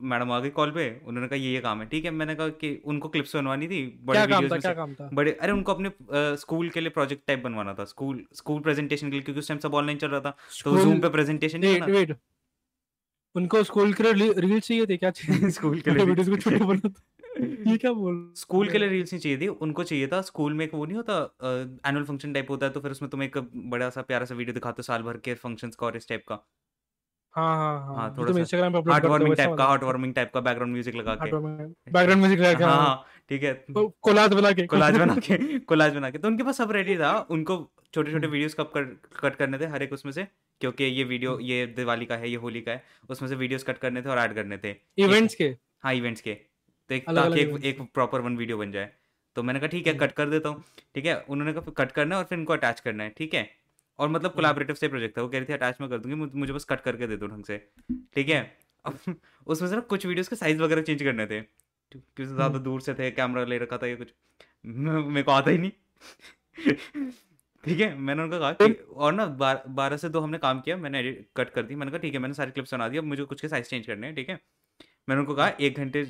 मैडम आ गई कॉल पे उन्होंने कहा ये ये काम है। ठीक है मैंने कहा कि उनको क्लिप्स बनवानी थी बड़े क्या काम था क्या काम था? बड़े अरे उनको अपने स्कूल के लिए प्रोजेक्ट टाइप बनवाना था स्कूल स्कूल प्रेजेंटेशन के लिए क्योंकि उस टाइम सब ऑनलाइन चल रहा था तो जूम पे प्रेजेंटेशन नहीं वेट उनको स्कूल के लिए रील्स चाहिए थे क्या चाहिए? स्कूल के लिए वीडियोस को छोटे बना ये क्या बोल स्कूल के लिए रील्स नहीं चाहिए थी उनको चाहिए था। स्कूल में एक वो नहीं होता एनुअल फ़ंक्शन टाइप होता है तो फिर उसमें तुम एक बड़ा सा प्यारा सा वीडियो दिखाते हो साल भर के फ़ंक्शंस का और इस टाइप का। हाँ हाँ हाँ। हाँ थोड़ा सा इंस्टाग्राम पे अपलोड हार्ट वार्मिंग टाइप का हार्ट वार्मिंग टाइप का बैकग्राउंड म्यूज़िक लगा के। बैकग्राउंड म्यूज़िक लगा के हाँ हाँ। हाँ ठीक है। तो कोलाज बना के। कोलाज बना के कोलाज बना के। तो उनके पास सब रेडी था उनको छोटे छोटे वीडियोस कब कट करने थे हर एक उसमें से? क्योंकि ये वीडियो हम्म, ये दिवाली का है ये होली का है उसमें से वीडियोस कट करने थे और ऐड करने थे। इवेंट्स के? हाँ इवेंट्स के। तो एक ताकि एक एक प्रॉपर वन वीडियो बन जाए। तो मैंने कहा ठीक है हम्म, कट कर देता हूँ। ठीक है? उन्होंने कहा कट करना है और फिर इनको अटैच करना है। ठीक है? और मतलब हम्म, कोलैबोरेटिव से प्रोजेक्ट था। वो कह रही थी अटैच में कर दूँगी मुझे बस कट करके दे दो ढंग से। ठीक है? अब उसमें से ना कुछ वीडियोस के साइज़ वगैरह चेंज करने थे। क्योंकि ज़्यादा हम्म, दूर से थे कैमरा ले रखा था ये कुछ। मेरे को आता ही नहीं। ठीक है मैंने उनको कहा कि और ना बार, बारह से दो हमने काम किया मैंने एडिट कट कर दी मैंने कहा ठीक है मैंने सारी क्लिप्स बना दी अब मुझे कुछ के साइज़ चेंज करने हैं ठीक है? मैंने उनको कहा हम्म, एक घंटे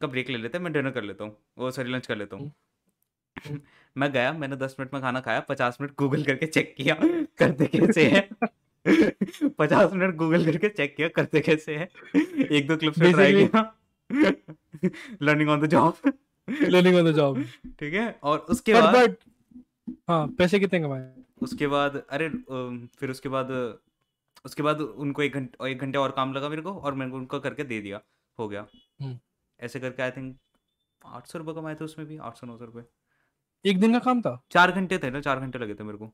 का ब्रेक ले लेते हैं मैं डिनर कर लेता हूँ वो सॉरी लंच कर लेता हूँ। हम्म। मैं गया मैंने दस मिनट में खाना खाया पचास मिनट गूगल करके चेक किया करते कैसे है? पचास मिनट गूगल करके चेक किया करते कैसे है? एक दो क्लिप्स में ट्राई किया। Learning on the job learning on the job ठीक है और उसके बाद हाँ पैसे कितने कमाए? उसके बाद अरे फिर उसके बाद उसके बाद उनको एक घंटे एक घंटे और काम लगा मेरे को और मैंने उनको करके दे दिया हो गया। हम्म, ऐसे करके आई थिंक आठ सौ रुपये कमाए थे उसमें भी आठ सौ नौ सौ रुपये एक दिन का काम था? चार घंटे थे ना चार घंटे लगे थे मेरे को।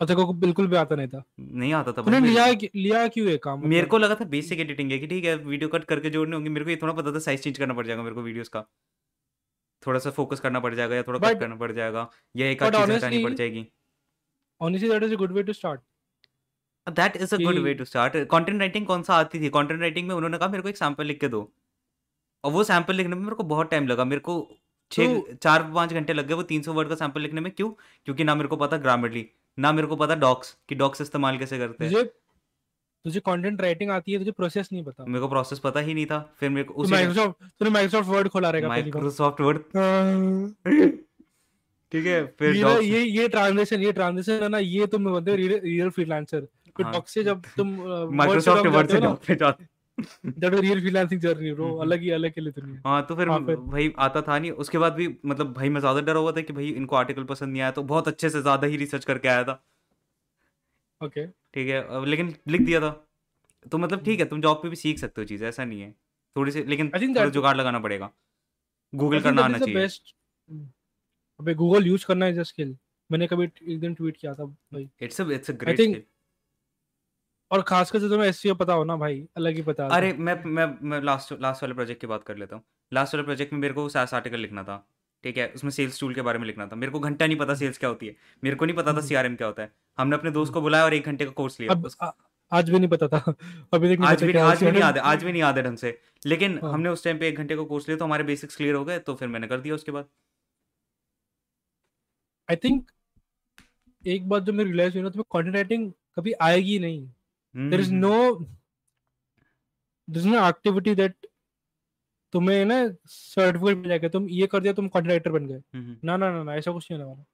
अच्छा को बिल्कुल भी आता नहीं था? नहीं आता था लिया लिया क्यों ये काम? मेरे मतलब को लगा था बेसिक एडिटिंग है कि ठीक है वीडियो कट करके जोड़ने होंगे मेरे को ये थोड़ा पता था साइज़ चेंज करना पड़ जाएगा मेरे को वीडियोस का। थोड़ा सा फोकस करना पड़ जाएगा या थोड़ा कट करना पड़ जाएगा या एक आध चीज़ हटानी पड़ जाएगी। Honestly that is a good way to start that is a good way to start content writing कौन सा आती थी? कंटेंट राइटिंग में उन्होंने कहा मेरे को एक सैंपल लिख के दो। और वो सैंपल लिखने में मेरे को बहुत टाइम लगा। मेरे को तो छः चार पाँच घंटे लग गए वो तीन सौ वर्ड का सैंपल लिखने में। क्यों? क्योंकि ना मेरे को पता ग्रामरली ना मेरे को पता डॉक्स कि डॉक्स इस्तेमाल कैसे करते हैं। तुझे कंटेंट राइटिंग आती है तुझे प्रोसेस नहीं पता। मेरे को प्रोसेस पता ही नहीं था फिर मेरे को उसी माइक्रोसॉफ्ट तूने माइक्रोसॉफ्ट वर्ड खोला रहेगा माइक्रोसॉफ्ट वर्ड हाँ, ठीक है फिर ये ये ये ट्रांजिशन ये ट्रांजिशन है ना ये तुम बनते हो रियल फ्रीलांसर फिर हाँ। डॉग से जब तुम माइक्रोसॉफ्ट वर्ड से डॉग पे जाते that real freelancing journey bro. अलग ही अलग के लिए दुनिया। हाँ तो फिर हाँ, भाई आता था नहीं। उसके बाद भी मतलब भाई मैं ज़्यादा डरा हुआ था कि भाई इनको आर्टिकल पसंद नहीं आया तो बहुत अच्छे से ज़्यादा ही रिसर्च करके आया था। ओके ठीक है लेकिन लिख दिया था। तो मतलब ठीक है तुम जॉब पे भी सीख सकते हो चीज़ ऐसा नहीं है। थोड़ी सी लेकिन जुगाड़ लगाना पड़ेगा। गूगल करना आना चाहिए। बेस्ट अबे गूगल यूज़ करना है स्किल मैंने कभी एक दिन ट्वीट किया था भाई। It's a it's a great think- और खासकर से तुम्हें एसईओ पता हो ना भाई अलग ही पता अरे मैं मैं मैं लास्ट लास्ट वाले प्रोजेक्ट की बात कर लेता हूँ। लास्ट वाले प्रोजेक्ट में मेरे को सास आर्टिकल लिखना था। ठीक है उसमें सेल्स टूल के बारे में लिखना था। मेरे को घंटा नहीं पता सेल्स क्या होती है। मेरे को नहीं पता था हम्म। सीआरएम क्या होता है। हमने अपने दोस्त को बुलाया और एक घंटे का कोर्स लिया अब आ- आज भी नहीं पता था। अभी तक आज भी आज भी नहीं याद है आज भी नहीं याद है ढंग से। लेकिन हाँ। हमने उस टाइम पे एक घंटे का कोर्स लिया तो हमारे बेसिक्स क्लियर हो गए तो फिर मैंने कर दिया उसके बाद। आई थिंक एक बात जो मैं रियलाइज़ हुई ना तुम्हें कंटेंट राइटिंग कभी आएगी नहीं। There is hmm, no there is no activity that तुम्हें ना सर्टिफिकेट मिल जाएगा तुम ये कर दिया तुम कंटेंट राइटर बन गए। हम्म, हम्म, ना ना ना ना ऐसा कुछ नहीं होने वाला।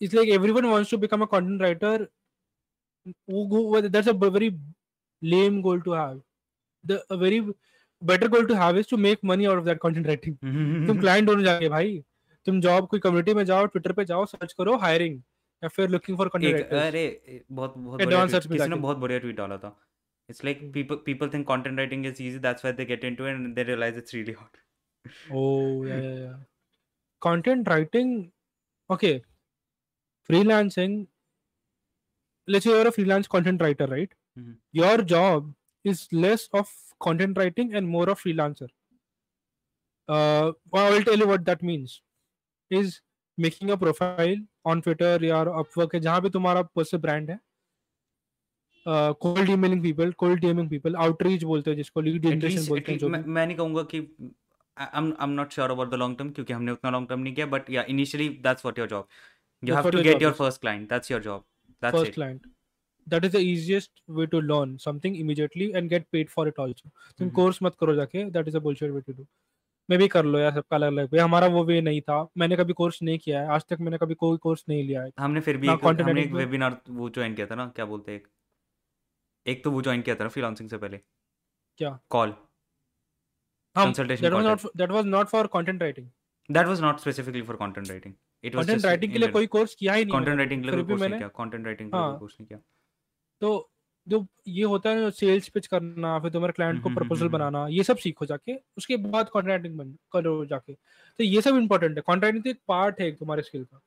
It's like everyone wants to become a content writer वो that's a very lame goal to have the better goal to have is to make money out of that content writing hmm, तुम client ढूंढ जाओगे भाई तुम job कोई community में जाओ Twitter पे जाओ सर्च करो हायरिंग या फिर लुकिंग फॉर कंटेंट एक राइटर्स अरे बहुत बहुत बढ़िया किसी ने बहुत बढ़िया ट्वीट डाला था। It's like people people think content writing is easy that's why they get into it and they realise it's really hard Oh yeah, yeah, yeah. Content writing. Okay. Freelancing. Let's say you're a freelance content writer, right? Mhm. Your job is less of content writing and more of freelancer. Uh, well, I'll tell you what that means. Is making a profile on Twitter या Upwork है जहाँ पे तुम्हारा personal brand है cold emailing people cold DMing people outreach बोलते हैं जिसको lead generation बोलते हैं जो मैं मैं नहीं कहूँगा कि I am not sure about the long term क्योंकि हमने उतना लॉन्ग टर्म नहीं किया but yeah initially that's what your job you That's have to your get your. First client that's your job that's first it client. That is the easiest way to learn something immediately and get paid for it also. तुम। Course मत करो जाके that is a bullshit way to do. मैं भी कर लो यार सबका अलग अलग। वे हमारा वो वे नहीं था। मैंने कभी कोर्स नहीं किया है। आज तक मैंने कभी कोई कोर्स नहीं लिया है। हमने फिर भी एक हमने एक वेबिनार वो ज्वाइन किया था ना क्या बोलते हैं एक तो वो ज्वाइन किया था ना फ्रीलांसिंग से पहले। क्या? Call consultation that was content. not that was not for content that was not specifically for content writing it was content writing के लिए कोई कोर्स किया ही नहीं कंटेंट राइटिंग के लिए कोई कोर्स नहीं किया। कंटेंट राइटिंग के लिए हाँ। कोर्स नहीं किया। तो जो ये होता है ना सेल्स पिच करना फिर तुम्हारे क्लाइंट को हम्म, हम्म, प्रपोजल हम्म, बनाना ये सब सीखो जाके। उसके बाद कंटेंट राइटिंग बन करो जाके। तो ये सब इंपॉर्टेंट है। कंटेंट राइटिंग तो एक पार्ट है तुम्हारे स्किल का।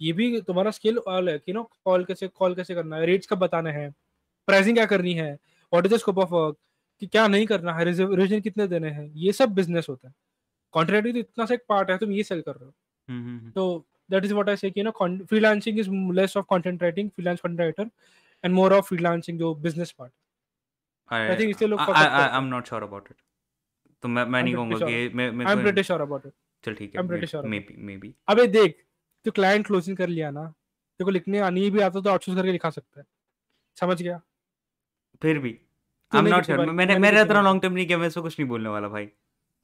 ये भी तुम्हारा स्किल ऑल है कि नो कॉल कैसे कॉल कैसे करना है रेट्स कब बताने हैं? प्राइसिंग क्या करनी है? What is the scope of work कि क्या नहीं करना है? रिजन कितने देने हैं? ये सब बिज़नेस होता है। कॉन्ट्रैक्ट तो इतना सा एक पार्ट है तुम ये सेल कर रहे हो। तो that is what I say कि ना freelancing is less of content writing freelance content writer and more of freelancing जो बिज़नेस पार्ट आई थिंक इससे लोग I am not sure about it तो मैं मैं नहीं कहूँगा कि भी आता तो, तो आउटसोर्स करके लिखा सकता है। समझ गया? फिर भी। आई एम नॉट श्योर मैंने मैंने मैंने इतना लॉन्ग टर्म नहीं किया मैं इसको कुछ नहीं बोलने वाला भाई।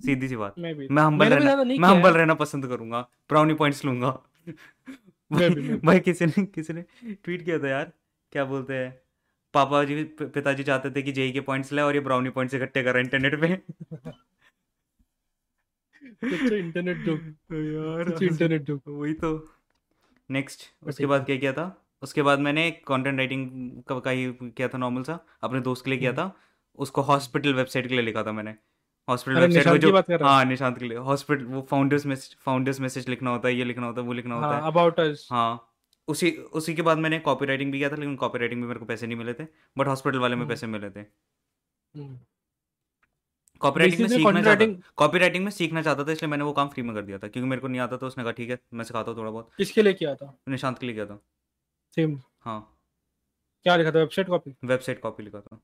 सीधी सी बात। मैं हम्बल रहना मैं हम्बल रहना पसंद करूँगा। ब्राउनी पॉइंट्स लूँगा। भाई किसी ने किसी ने ट्वीट किया था यार। क्या बोलते हैं? पापा जी पिताजी चाहते थे कि जेई के पॉइंट्स ले और ये ब्राउनी पॉइंट्स इकट्ठे करा इंटरनेट पे। इंटरनेट जोक यार। इंटरनेट जोक वही तो। नेक्स्ट उसके बाद क्या किया था? उसके बाद मैंने कंटेंट राइटिंग का का ही किया था नॉर्मल सा अपने दोस्त के लिए किया हम्म। था। उसको हॉस्पिटल वेबसाइट के लिए लिखा था मैंने। हॉस्पिटल वेबसाइट में जो है? निशांत के लिए। हॉस्पिटल वो फाउंडर्स मैसेज फाउंडर्स मैसेज लिखना होता है ये लिखना होता है वो लिखना होता हाँ है। अबाउट अस हाँ उसी उसी के बाद मैंने कॉपी राइटिंग भी किया था लेकिन कॉपी राइटिंग में मेरे को पैसे नहीं मिले थे बट हॉस्पिटल वाले में हम्म। पैसे मिले थे। कॉपी राइटिंग में सीखना चाहता कॉपी राइटिंग में सीखना चाहता था इसलिए मैंने वो काम फ्री में कर दिया था क्योंकि मेरे को नहीं आता तो उसने कहा ठीक है मैं सिखाता हूँ थोड़ा बहुत। किसके लिए किया था? निशांत के लिए किया था। सेम हाँ। क्या लिखा था? वेबसाइट कॉपी वेबसाइट कॉपी लिखा था।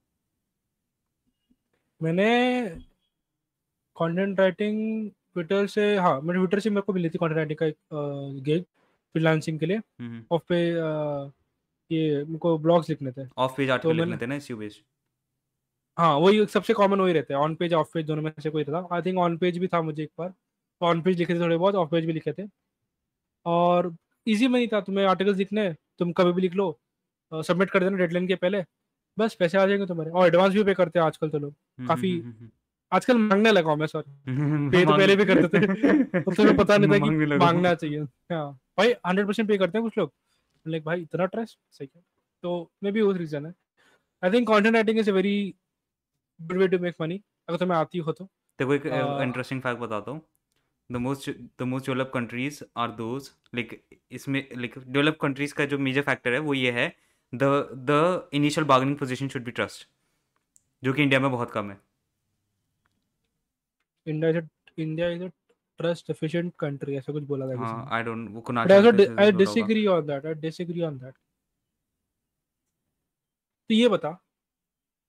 मैंने कंटेंट राइटिंग ट्विटर से हाँ मैंने ट्विटर से मेरे को मिली थी कंटेंट राइटिंग का एक गिग फ्रीलांसिंग के लिए। हम्म ऑफ़ पे ये मेरे ब्लॉग्स लिखने थे। ऑफ़ पेज आर्टिकल लिखने थे ना इस बेस्ड हाँ वही सबसे कॉमन वही रहता है। ऑन पेज ऑफ़ पेज दोनों में से कोई रहता आई थिंक ऑन पेज भी था मुझे एक बार। ऑन पेज लिखे थे थोड़े बहुत ऑफ़ पेज भी लिखे थे। और इजी मनी था। तुम्हें आर्टिकल्स लिखने तुम कभी भी लिख लो। सबमिट कर देना डेडलाइन के पहले। बस पैसे आ जाएँगे तुम्हारे। और एडवांस भी पे करते हैं आजकल तो लोग। काफ़ी आजकल मांगने लगा हूँ मैं सॉरी पे तो पहले भी करते थे। तो तुम्हें पता नहीं था कि मांगना चाहिए। हाँ भाई हंड्रेड परसेंट पे करते हैं कुछ लोग। लाइक भाई इतना ट्रस्ट सही है। तो मे बी उस रीजन है। I think content writing is a very good way to make money अगर तुम्हें आती हो तो। देखो एक इंटरेस्टिंग फैक्ट बताता हूँ। The most the most develop countries are those like इसमें लाइक डेवलप कंट्रीज़ का जो मेजर फैक्टर है वो ये है the the initial bargaining position should be trust जो कि इंडिया में बहुत कम है। India is India is a trust efficient country ऐसा कुछ बोला था किसी हाँ आई डोंट वो Kunal I disagree on that I disagree on that तो ये बता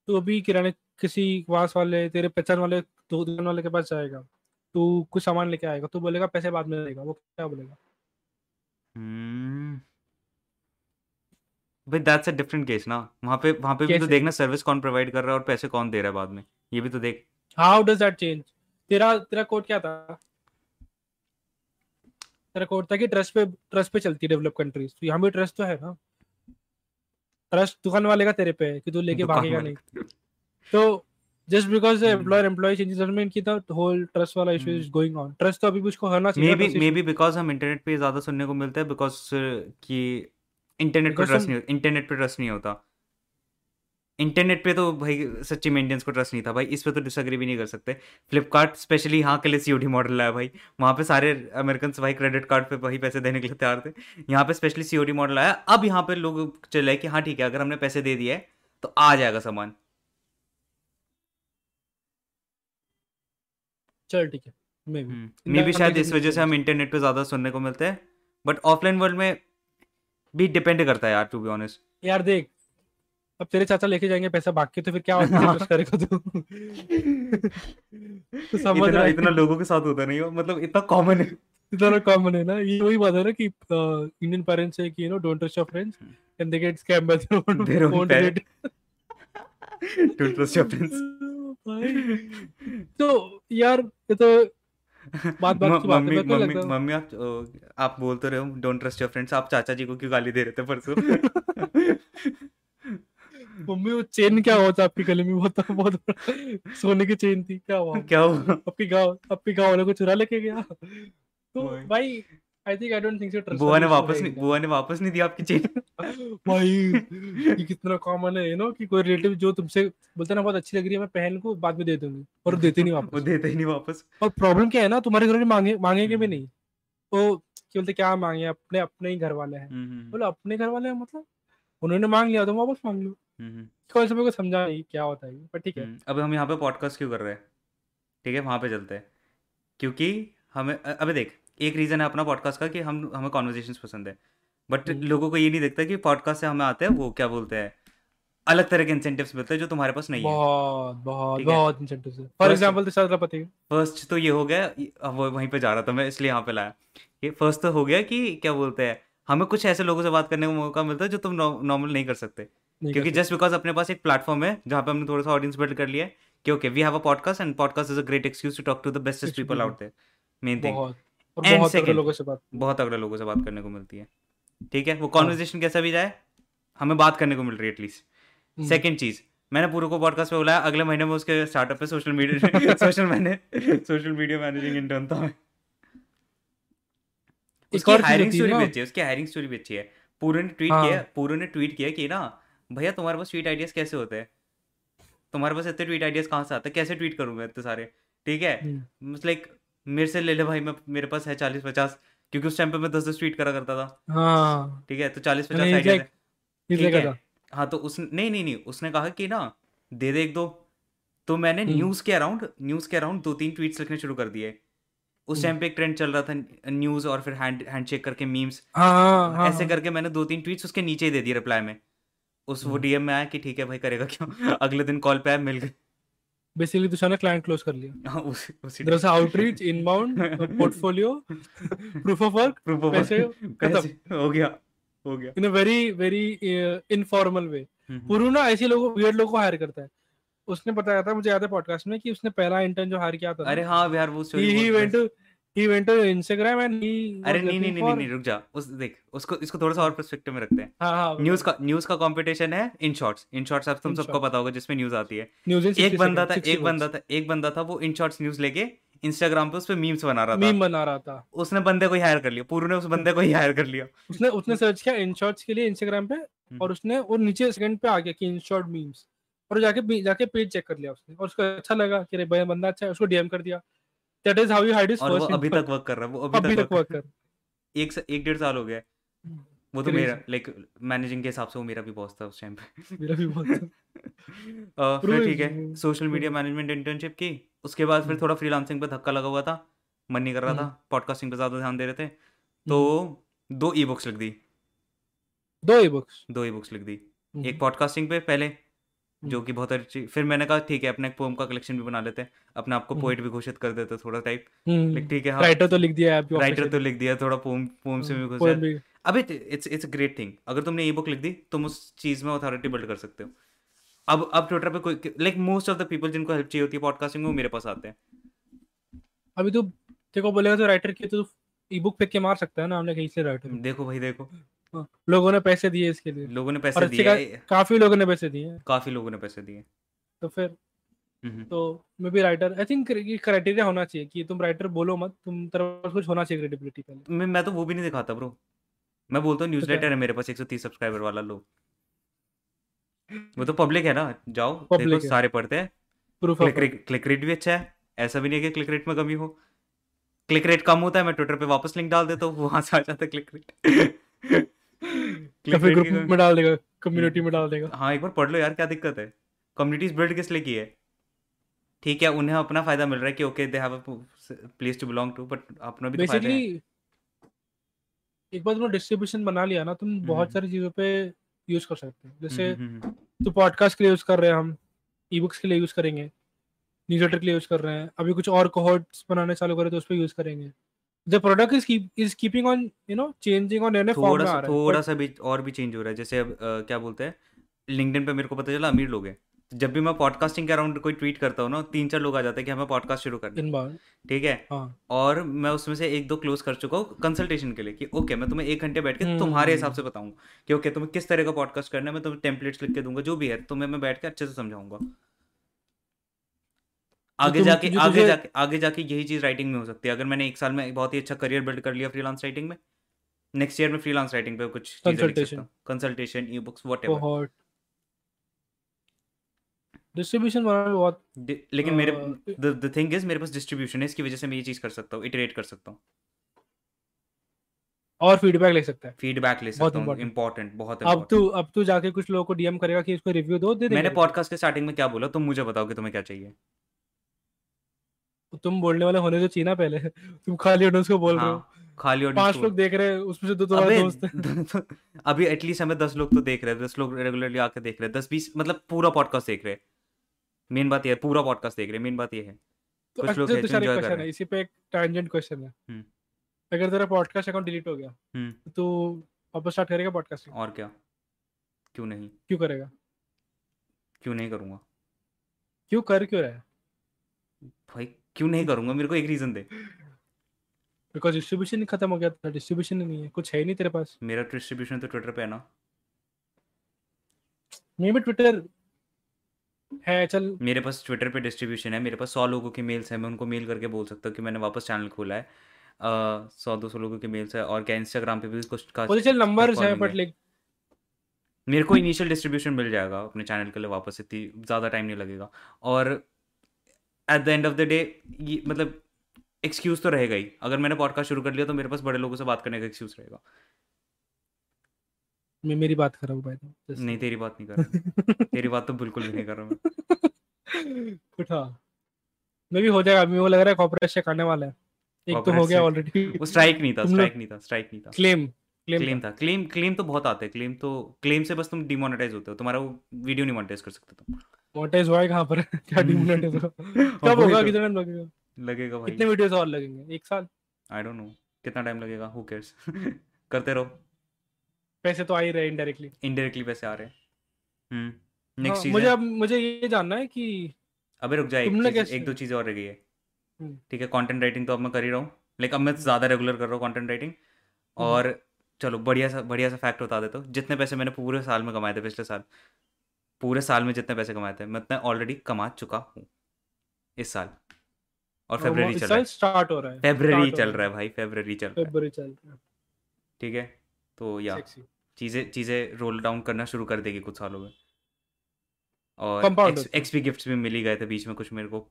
तू अभी किराने किसी वास वाले तेरे पहचान वाले दो दुकान वाले के पास जाएगा। तू कुछ सामान लेके आएगा तू बोलेगा पैसे बाद में देगा वो क्या बोलेगा? हम्म। But that's a different case ना। वहाँ पे वहाँ पे भी तो देखना सर्विस कौन प्रोवाइड कर रहा है और पैसे कौन दे रहा है बाद में। ये भी तो देख। हाउ डज दैट चेंज तेरा तेरा कोड क्या था? तेरा कोड था कि ट्रस्ट पे ट्रस्ट पे चलती है डेवलप कंट्रीज़ तो यहाँ भी ट्रस्ट तो है ना। ट्रस्ट दुकान वाले का तेरे पे है कि तू लेके भागेगा नहीं। तो just because the employer employ changes doesn't mean कि द होल ट्रस्ट वाला issue is going on trust तो अभी भी उसको होना चाहिए maybe maybe because हम इंटरनेट पे ज़्यादा सुनने को मिलता है बिकॉज़ कि इंटरनेट पे ट्रस्ट नहीं इंटरनेट पे ट्रस्ट नहीं होता। इंटरनेट पे तो भाई सच्ची मेंटेनेंस को ट्रस्ट नहीं था। भाई इस पे तो डिसअग्री भी नहीं कर सकते। फ्लिपकार्ट स्पेशली यहाँ के लिए सीओडी मॉडल आया भाई। वहाँ पे सारे अमेरिकन भाई क्रेडिट कार्ड पे भाई पैसे देने के लिए तैयार थे। यहाँ पे स्पेशली सीओडी मॉडल आया। अब यहाँ पे लोग चले कि हाँ ठीक है अगर हमने पैसे दे दिए तो आ जाएगा सामान। चल ठीक है। मे भी। मे भी शायद इस वजह से हम इंटरनेट पे ज़्यादा सुनने को मिलते हैं बट ऑफलाइन वर्ल्ड में भी डिपेंड करता है यार टू बी ऑनेस्ट यार देख अब तेरे चाचा लेके जाएँगे पैसा भाग के तो फिर क्या होगा करेगा तू? तो समझ इतना, इतना लोगों के साथ होता नहीं मतलब इतना कॉमन है। इतना कॉमन है ना? ये वही बात है ना कि इंडियन पेरेंट्स से कि you know don't trust your friends and they get scam by their own don't trust your friends तो यार ये तो बात बात की बात मम्मी मम्मी मम्मी आप आप बोलते रहे हो डोंट ट्रस्ट योर फ्रेंड्स आप चाचा जी को क्यों गाली दे रहे थे परसों? मम्मी वो चेन क्या हुआ था आपकी गले में? बहुत बहुत सोने की चेन थी क्या हुआ? क्या हुआ? आपकी गाँव आपकी गाँव वाले को चुरा लेके गया? तो भाई I think I don't think so बुआ ने वापस नहीं बुआ ने वापस नहीं दिया आपकी चेन भाई ये कितना कॉमन है यू नो कि कोई रिलेटिव जो तुमसे बोलते ना बहुत अच्छी लग रही है मैं पहन को बाद में दे दूँगी और देते नहीं वापस। वो देते ही नहीं वापस। और प्रॉब्लम क्या है ना तुम्हारे घर में मांगे मांगेंगे भी नहीं। तो क्या बोलते क्या मांगे अपने अपने ही घर वाले हैं। हम्म, हम्म, हम्म। बोलो अपने घर वाले हैं मतलब? उन्होंने मांग लिया तो वापस मांग लो। कौन से को समझा नहीं क्या होता है पर ठीक है। अब हम यहाँ पे पॉडकास्ट क्यों कर रहे हैं? ठीक है वहाँ पे चलते हैं। क्योंकि हमें अबे देख एक रीज़न है अपना पॉडकास्ट का कि हम हमें कॉन्वर्जेशन पसंद है। But hmm. लोगों को ये नहीं देखता कि पॉडकास्ट से हमें आते हैं वो क्या बोलते हैं। अलग तरह के इंसेंटिव्स मिलते हैं जो तुम्हारे पास नहीं बहुत है? बहुत बहुत इंसेंटिव्स है फॉर एग्जांपल तो पता फ़र्स्ट तो ये हो गया वो वहीं पे जा रहा था मैं इसलिए यहाँ पे लाया। ये फ़र्स्ट तो हो गया कि क्या बोलते हैं हमें कुछ ऐसे लोगों से बात करने का मौका मिलता है जो तुम नॉर्मल नहीं कर सकते। क्योंकि जस्ट बिकॉज़ अपने पास एक प्लेटफॉर्म है जहाँ पे हमने थोड़ा सा ऑडियंस बिल्ड कर लिया है कि okay we have a podcast and podcast is a great excuse to talk to the bestest people out there main thing and second लोगों से बात बहुत अगले लोगों से बात करने को मिलती है। ठीक है? वो कॉन्वर्जेशन हाँ। कैसा भी जाए हमें बात करने को मिल रही है एटलीस्ट सेकंड चीज़ मैंने पूरे को पॉडकास्ट पे बुलाया अगले महीने में उसके स्टार्टअप पे सोशल मीडिया सोशल मैंने सोशल मीडिया मैनेजिंग इंटर्न था मैं। उसकी हायरिंग स्टोरी भी अच्छी है उसकी हायरिंग स्टोरी भी अच्छी है। पूरे ने ट्वीट किया हाँ। पूरे ने ट्वीट किया कि ना भैया तुम्हारे पास ट्वीट आइडियाज़ कैसे होते हैं? तुम्हारे पास इतने ट्वीट आइडियाज़ कहाँ से आते हैं? कैसे ट्वीट करूँ मैं इतने सारे? ठीक है? Like hmm. मेरे से ले ले भाई मैं मेरे पास है चालीस पचास क्योंकि उस टाइम पे मैं दस दस ट्वीट करा करता था। हाँ। ठीक है तो चालीस पचास आइडिया है। हाँ तो उस नहीं नहीं नहीं उसने कहा कि ना दे दे एक दो। तो मैंने न्यूज़ हम्म। के अराउंड न्यूज़ के अराउंड दो तीन ट्वीट्स लिखने शुरू कर दिए। उस टाइम हम्म। पे एक ट्रेंड चल रहा था न्यूज़ और फिर हैंड हैंडशेक करके मीम्स हाँ, हाँ, ऐसे। करके मैंने दो तीन ट्वीट्स उसके नीचे ही दे दिए रिप्लाई में। उस वो डीएम हम्म। में आया कि ठीक है भाई करेगा क्यों? अगले दिन कॉल पे आया मिल गए। बेसिकली तुषार ने क्लाइंट क्लोज कर लिया। हाँ उसी उसी outreach inbound portfolio proof of work proof of पैसे खत्म। हो गया हो गया। In a very very informal way Puru ना ऐसे लोगों वियर्ड लोगों को हायर करता है। उसने बताया था मुझे याद है पॉडकास्ट में कि उसने पहला इंटर्न जो हायर किया था अरे हाँ यार वो story he went to he went to Instagram and he अरे नहीं नहीं नहीं नहीं रुक जा उस देख उसको इसको थोड़ा सा और पर्सपेक्टिव में रखते हैं। हाँ हाँ न्यूज़ का न्यूज़ का कंपटीशन है इन शॉर्ट्स इन शॉर्ट्स अब तुम In सबको. पता होगा जिसमें न्यूज़ आती है। एक बंदा था एक बंदा था एक बंदा था वो इन शॉर्ट्स न्यूज़ लेके इंस्टाग्राम पे उस पे मीम्स बना रहा था। मीम बना रहा था। उसने बंदे को ही हायर कर लिया पूरू ने उस बंदे को ही हायर कर लिया। उसने उसने सर्च किया इन शॉर्ट्स के लिए इंस्टाग्राम पे हम्म। और उसने वो नीचे सेकंड पे आ गया कि इन शॉर्ट मीम्स और जाके जाके पेज चेक कर लिया उसने और उसको अच्छा लगा कि अरे बंदा अच्छा है उसको डीएम कर दिया। That is how you hide his और वो अभी तक वर्क कर रहा है वो अभी, अभी तक वर्क कर एक एक डेढ़ साल हो गया वो तो मेरा लाइक मैनेजिंग के हिसाब से वो मेरा भी बॉस था उस टाइम पे। मेरा भी बहुत अ, फिर ठीक है सोशल मीडिया मैनेजमेंट इंटर्नशिप की। उसके बाद फिर हम्म। थोड़ा फ्रीलांसिंग पे धक्का लगा हुआ था। मन नहीं कर रहा था हम्म। पॉडकास्टिंग पे ज़्यादा ध्यान दे रहे थे। तो दो ई बुक्स लिख दी। दो ई बुक्स दो ई बुक्स लिख दी। एक पॉडकास्टिंग पे पहले जो कि बहुत अच्छी फिर मैंने कहा ठीक है अपना एक पोम का कलेक्शन भी बना लेते हैं। अपने आप को हम्म। पोइट भी घोषित कर देते थोड़ा टाइप ठीक है हाँ। राइटर तो लिख दिया है राइटर तो लिख दिया थोड़ा पोम पोम से भी पोएम घुसा भी। अबे इट्स इट्स ग्रेट थिंग अगर तुमने ई बुक लिख दी तुम उस चीज़ में अथॉरिटी बिल्ड कर सकते हो। अब अब ट्विटर पे कोई like most of the people जिनको हेल्प चाहिए होती है पॉडकास्टिंग में वो मेरे पास आते हैं। अभी तो देखो बोलेगा तो राइटर की तो ई बुक फेंक के मार सकता है ना हमने कहीं से राइटर देखो भाई देखो। लोगों ने पैसे दिए इसके लिए। लोगों ने पैसे दिए। का- काफ़ी लोगों ने पैसे दिए। काफ़ी लोगों ने पैसे दिए। तो फिर हम्म। तो maybe writer I think ये क्राइटेरिया होना चाहिए कि तुम राइटर बोलो मत तुम तरफ़ कुछ होना चाहिए क्रेडिबिलिटी पहले। मैं मैं तो वो भी नहीं दिखाता ब्रो मैं बोलता हूँ न्यूज़लेटर है मेरे पास 130 सब्सक्राइबर वाला लो वो तो पब्लिक है ना जाओ देखो सारे पढ़ते हैं। प्रूफ क्लिक क्लिक रेट भी अच्छा है। ऐसा भी नहीं है कि क्लिक रेट में कमी हो। क्लिक रेट कम होता है मैं ट्विटर पे वापस लिंक डाल देता हूँ वहाँ से आ जाता है क्लिक रेट या फिर ग्रुप में डाल देगा कम्युनिटी में डाल देगा। हाँ एक बार पढ़ लो यार क्या दिक्कत है? कम्युनिटीज बिल्ड किस लिए की है? ठीक है उन्हें अपना फ़ायदा मिल रहा है कि okay they have a place to belong to but अपना भी तो फ़ायदा है। एक बार तुमने डिस्ट्रीब्यूशन बना लिया ना तुम बहुत हम्म। सारी चीज़ों पे यूज़ कर सकते हो। जैसे। तो पॉडकास्ट के लिए यूज़ कर रहे हैं हम ई बुक्स के लिए यूज़ करेंगे न्यूज़लेटर के लिए यूज़ कर रहे हैं अभी कुछ और कोहॉर्ट्स बनाने चालू करें तो उस पर यूज़ करेंगे। The product is is keeping on you know changing on थोड़ा सा रहा है। थोड़ा सा भी और भी चेंज हो रहा है। जैसे अब अ, क्या बोलते हैं? लिंक्डइन पे मेरे को पता चला अमीर लोग हैं। जब भी मैं पॉडकास्टिंग के अराउंड कोई ट्वीट करता हूँ ना तीन चार लोग आ जाते हैं कि हमें पॉडकास्ट शुरू करना ठीक है? हाँ। और मैं उसमें से एक दो क्लोज कर चुका हूँ कंसल्टेशन के लिए कि ओके मैं तुम्हें एक घंटे बैठ के हम्म, तुम्हारे हम्म, हिसाब से बताऊँगा कि ओके तुम्हें किस तरह का पॉडकास्ट करना है? मैं तुम्हें टेम्पलेट्स लिख के दूँगा जो भी है तुम्हें मैं बैठ के अच्छे से समझाऊँगा। आगे जाके आगे जाके आगे जाके यही चीज़ राइटिंग में हो सकती है। अगर मैंने एक साल में बहुत ही अच्छा करियर बिल्ड कर लिया फ्रीलांस राइटिंग में नेक्स्ट ईयर में फ्रीलांस राइटिंग पे कुछ consultation e books whatever distribution बनाना भी बहुत लेकिन मेरे अ, द थिंग इज़ मेरे पास डिस्ट्रीब्यूशन है इसकी वजह से मैं ये चीज़ कर सकता हूँ इटरेट कर सकता हूँ। और फीडबैक ले सकता है। फीडबैक ले सकता हूँ. इंपॉर्टेंट बहुत अब तू अब तू जाके कुछ लोगों को डीएम करेगा कि इसको रिव्यू दो दे मैंने पॉडकास्ट के स्टार्टिंग में क्या बोला तुम मुझे बताओ कि तुम्हें क्या चाहिए। तुम बोलने वाले होने तो चाहिए ना पहले। तुम खाली ऑडियंस को बोल रहे हो। हाँ खाली पाँच लोग देख रहे हैं उसमें से दो तुम्हारे दोस्त हैं। अभी एटलीस्ट हमें दस लोग तो देख रहे हैं दस लोग रेगुलरली आके देख रहे हैं दस बीस मतलब पूरा पॉडकास्ट देख रहे हैं। मेन बात ये है पूरा पॉडकास्ट देख रहे हैं मेन बात ये है। तो कुछ लोग अच्छा हैं तो कर रहे हैं इसी पे एक टैंजेंट क्वेश्चन है। हम्म। अगर तेरा पॉडकास्ट अकाउंट डिलीट हो गया हम्म। तो तू वापस स्टार्ट करेगा पॉडकास्टिंग और क्या? क्यों नहीं? क्यों करेगा? क्यों नहीं करूँगा? क्यों कर क्यों रहा है? भाई क्यों नहीं करूँगा? मेरे को एक रीजन दे। बिकॉज़ डिस्ट्रीब्यूशन ही खत्म हो गया था। डिस्ट्रीब्यूशन नहीं है। कुछ है ही नहीं तेरे पास। मेरा डिस्ट्रीब्यूशन तो ट्विटर पे है ना। मे भी ट्विटर है चल। मेरे पास ट्विटर पे डिस्ट्रीब्यूशन है। मेरे पास सौ लोगों की मेल्स है। मैं उनको मेल करके बोल सकता हूँ कि मैंने वापस चैनल खोला है। सौ दो सौ लोगों की मेल्स है और क्या इंस्टाग्राम पे भी कुछ का चल नंबर्स है बट लाइक मेरे को इनिशियल डिस्ट्रीब्यूशन मिल जाएगा अपने चैनल के लिए वापस। इतनी ज़्यादा टाइम नहीं लगेगा। और at the end of the day ये मतलब एक्सक्यूज़ तो रहेगा ही। अगर मैंने पॉडकास्ट शुरू कर लिया तो मेरे पास बड़े लोगों से बात करने का एक्सक्यूज़ रहेगा। मैं मेरी बात कर रहा हूँ भाई नहीं तेरी बात नहीं कर रहा तेरी बात तो बिल्कुल भी नहीं कर रहा मैं। उठा। मैं भी हो जाएगा अभी वो लग रहा है कॉर्पोरेट चेक आने वाला है। एक तो हो गया ऑलरेडी वो स्ट्राइक नहीं था स्ट्राइक नहीं था स्ट्राइक नहीं था। क्लेम क्लेम क्लेम था। क्लेम क्लेम तो बहुत आते हैं। क्लेम तो क्लेम से बस तुम डिमोनेटाइज होते हो। तुम्हारा वो वीडियो नहीं मोनेटाइज कर सकते तुम। मोनेटाइज हुआ है कहाँ पर क्या डिमोनेटाइज होगा हाँ, कब होगा। कितना टाइम लगेगा? लगेगा भाई। कितने वीडियोस और लगेंगे? एक साल? आई डोंट नो कितना टाइम लगेगा? हु केयर्स करते रहो। पैसे तो आ ही रहे इनडायरेक्टली इनडायरेक्टली पैसे आ रहे हैं। हम्म। नेक्स्ट चीज़ मुझे है अब मुझे ये जानना है कि अबे रुक जा एक एक दो चीज़ें और रह गई है। हम्म। ठीक है कंटेंट राइटिंग तो अब मैं कर ही रहा हूँ। लाइक अब मैं ज़्यादा रेगुलर कर रहा हूँ कंटेंट राइटिंग और चलो बढ़िया सा बढ़िया सा फैक्ट बता देता हूँ। जितने पैसे मैंने पूरे साल में कमाए थे पिछले साल पूरे साल में जितने पैसे कमाए थे मैं उतने ऑलरेडी कमा चुका हूँ इस साल। और फेब्रवरी चल रहा है। स्टार्ट हो रहा है। फेब्रवरी चल रहा है भाई फेब्रवरी चल रहा है। चल रहा है। ठीक है? तो या चीज़ें चीज़ें रोल डाउन करना शुरू कर देगी कुछ सालों में। और एक्सपी गिफ्ट्स भी मिल गए थे बीच में कुछ मेरे को।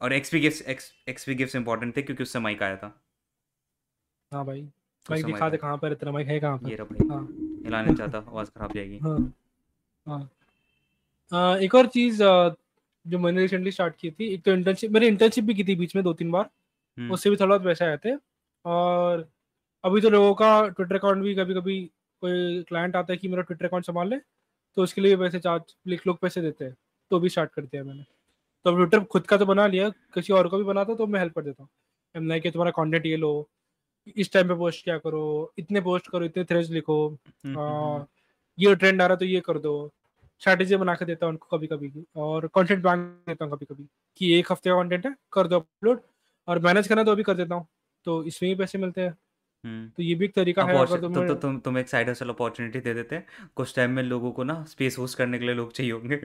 और XP gifts XP gifts important थे क्योंकि उससे माइक आया था। हाँ भाई। माइक दिखा दे कहाँ पर इतना माइक है कहाँ पर? ये रहा भाई। हाँ। हिलाने चाहता आवाज़ खराब जाएगी। हाँ। हाँ। एक और चीज़ जो मैंने रिसेंटली स्टार्ट की थी एक तो इंटर्नशिप मैंने इंटर्नशिप भी की थी बीच में दो तीन बार हम्म। उससे भी थोड़ा बहुत पैसे आए थे और अभी तो लोगों का ट्विटर अकाउंट भी कभी कभी कोई क्लाइंट आता है कि मेरा ट्विटर अकाउंट संभाल ले तो उसके लिए पैसे चार्ज लिख लोग पैसे देते हैं तो भी स्टार्ट कर दिया मैंने तो अब ट्विटर खुद का तो बना लिया किसी और को भी बनाता तो मैं हेल्प कर देता हूँ एम नहीं कि तुम्हारा कॉन्टेंट ये लो इस टाइम पे पोस्ट क्या करो इतने पोस्ट करो इतने थ्रेड्स लिखो हम्म, हम्म, हम्म। ये ट्रेंड आ रहा तो ये कर दो स्ट्रैटेजी बना के देता हूँ उनको कभी कभी और कंटेंट बैंक देता हूँ कभी कभी कि एक हफ़्ते का कंटेंट है कर दो अपलोड और मैनेज करना तो अभी कर देता हूँ। तो इसमें ही पैसे मिलते हैं। हम्म। तो ये भी एक तरीका है अगर तुम तो तुम तुम एक साइड हसल अपॉर्चुनिटी दे देते हैं। कुछ टाइम में लोगों को ना स्पेस होस्ट करने के लिए लोग चाहिए होंगे।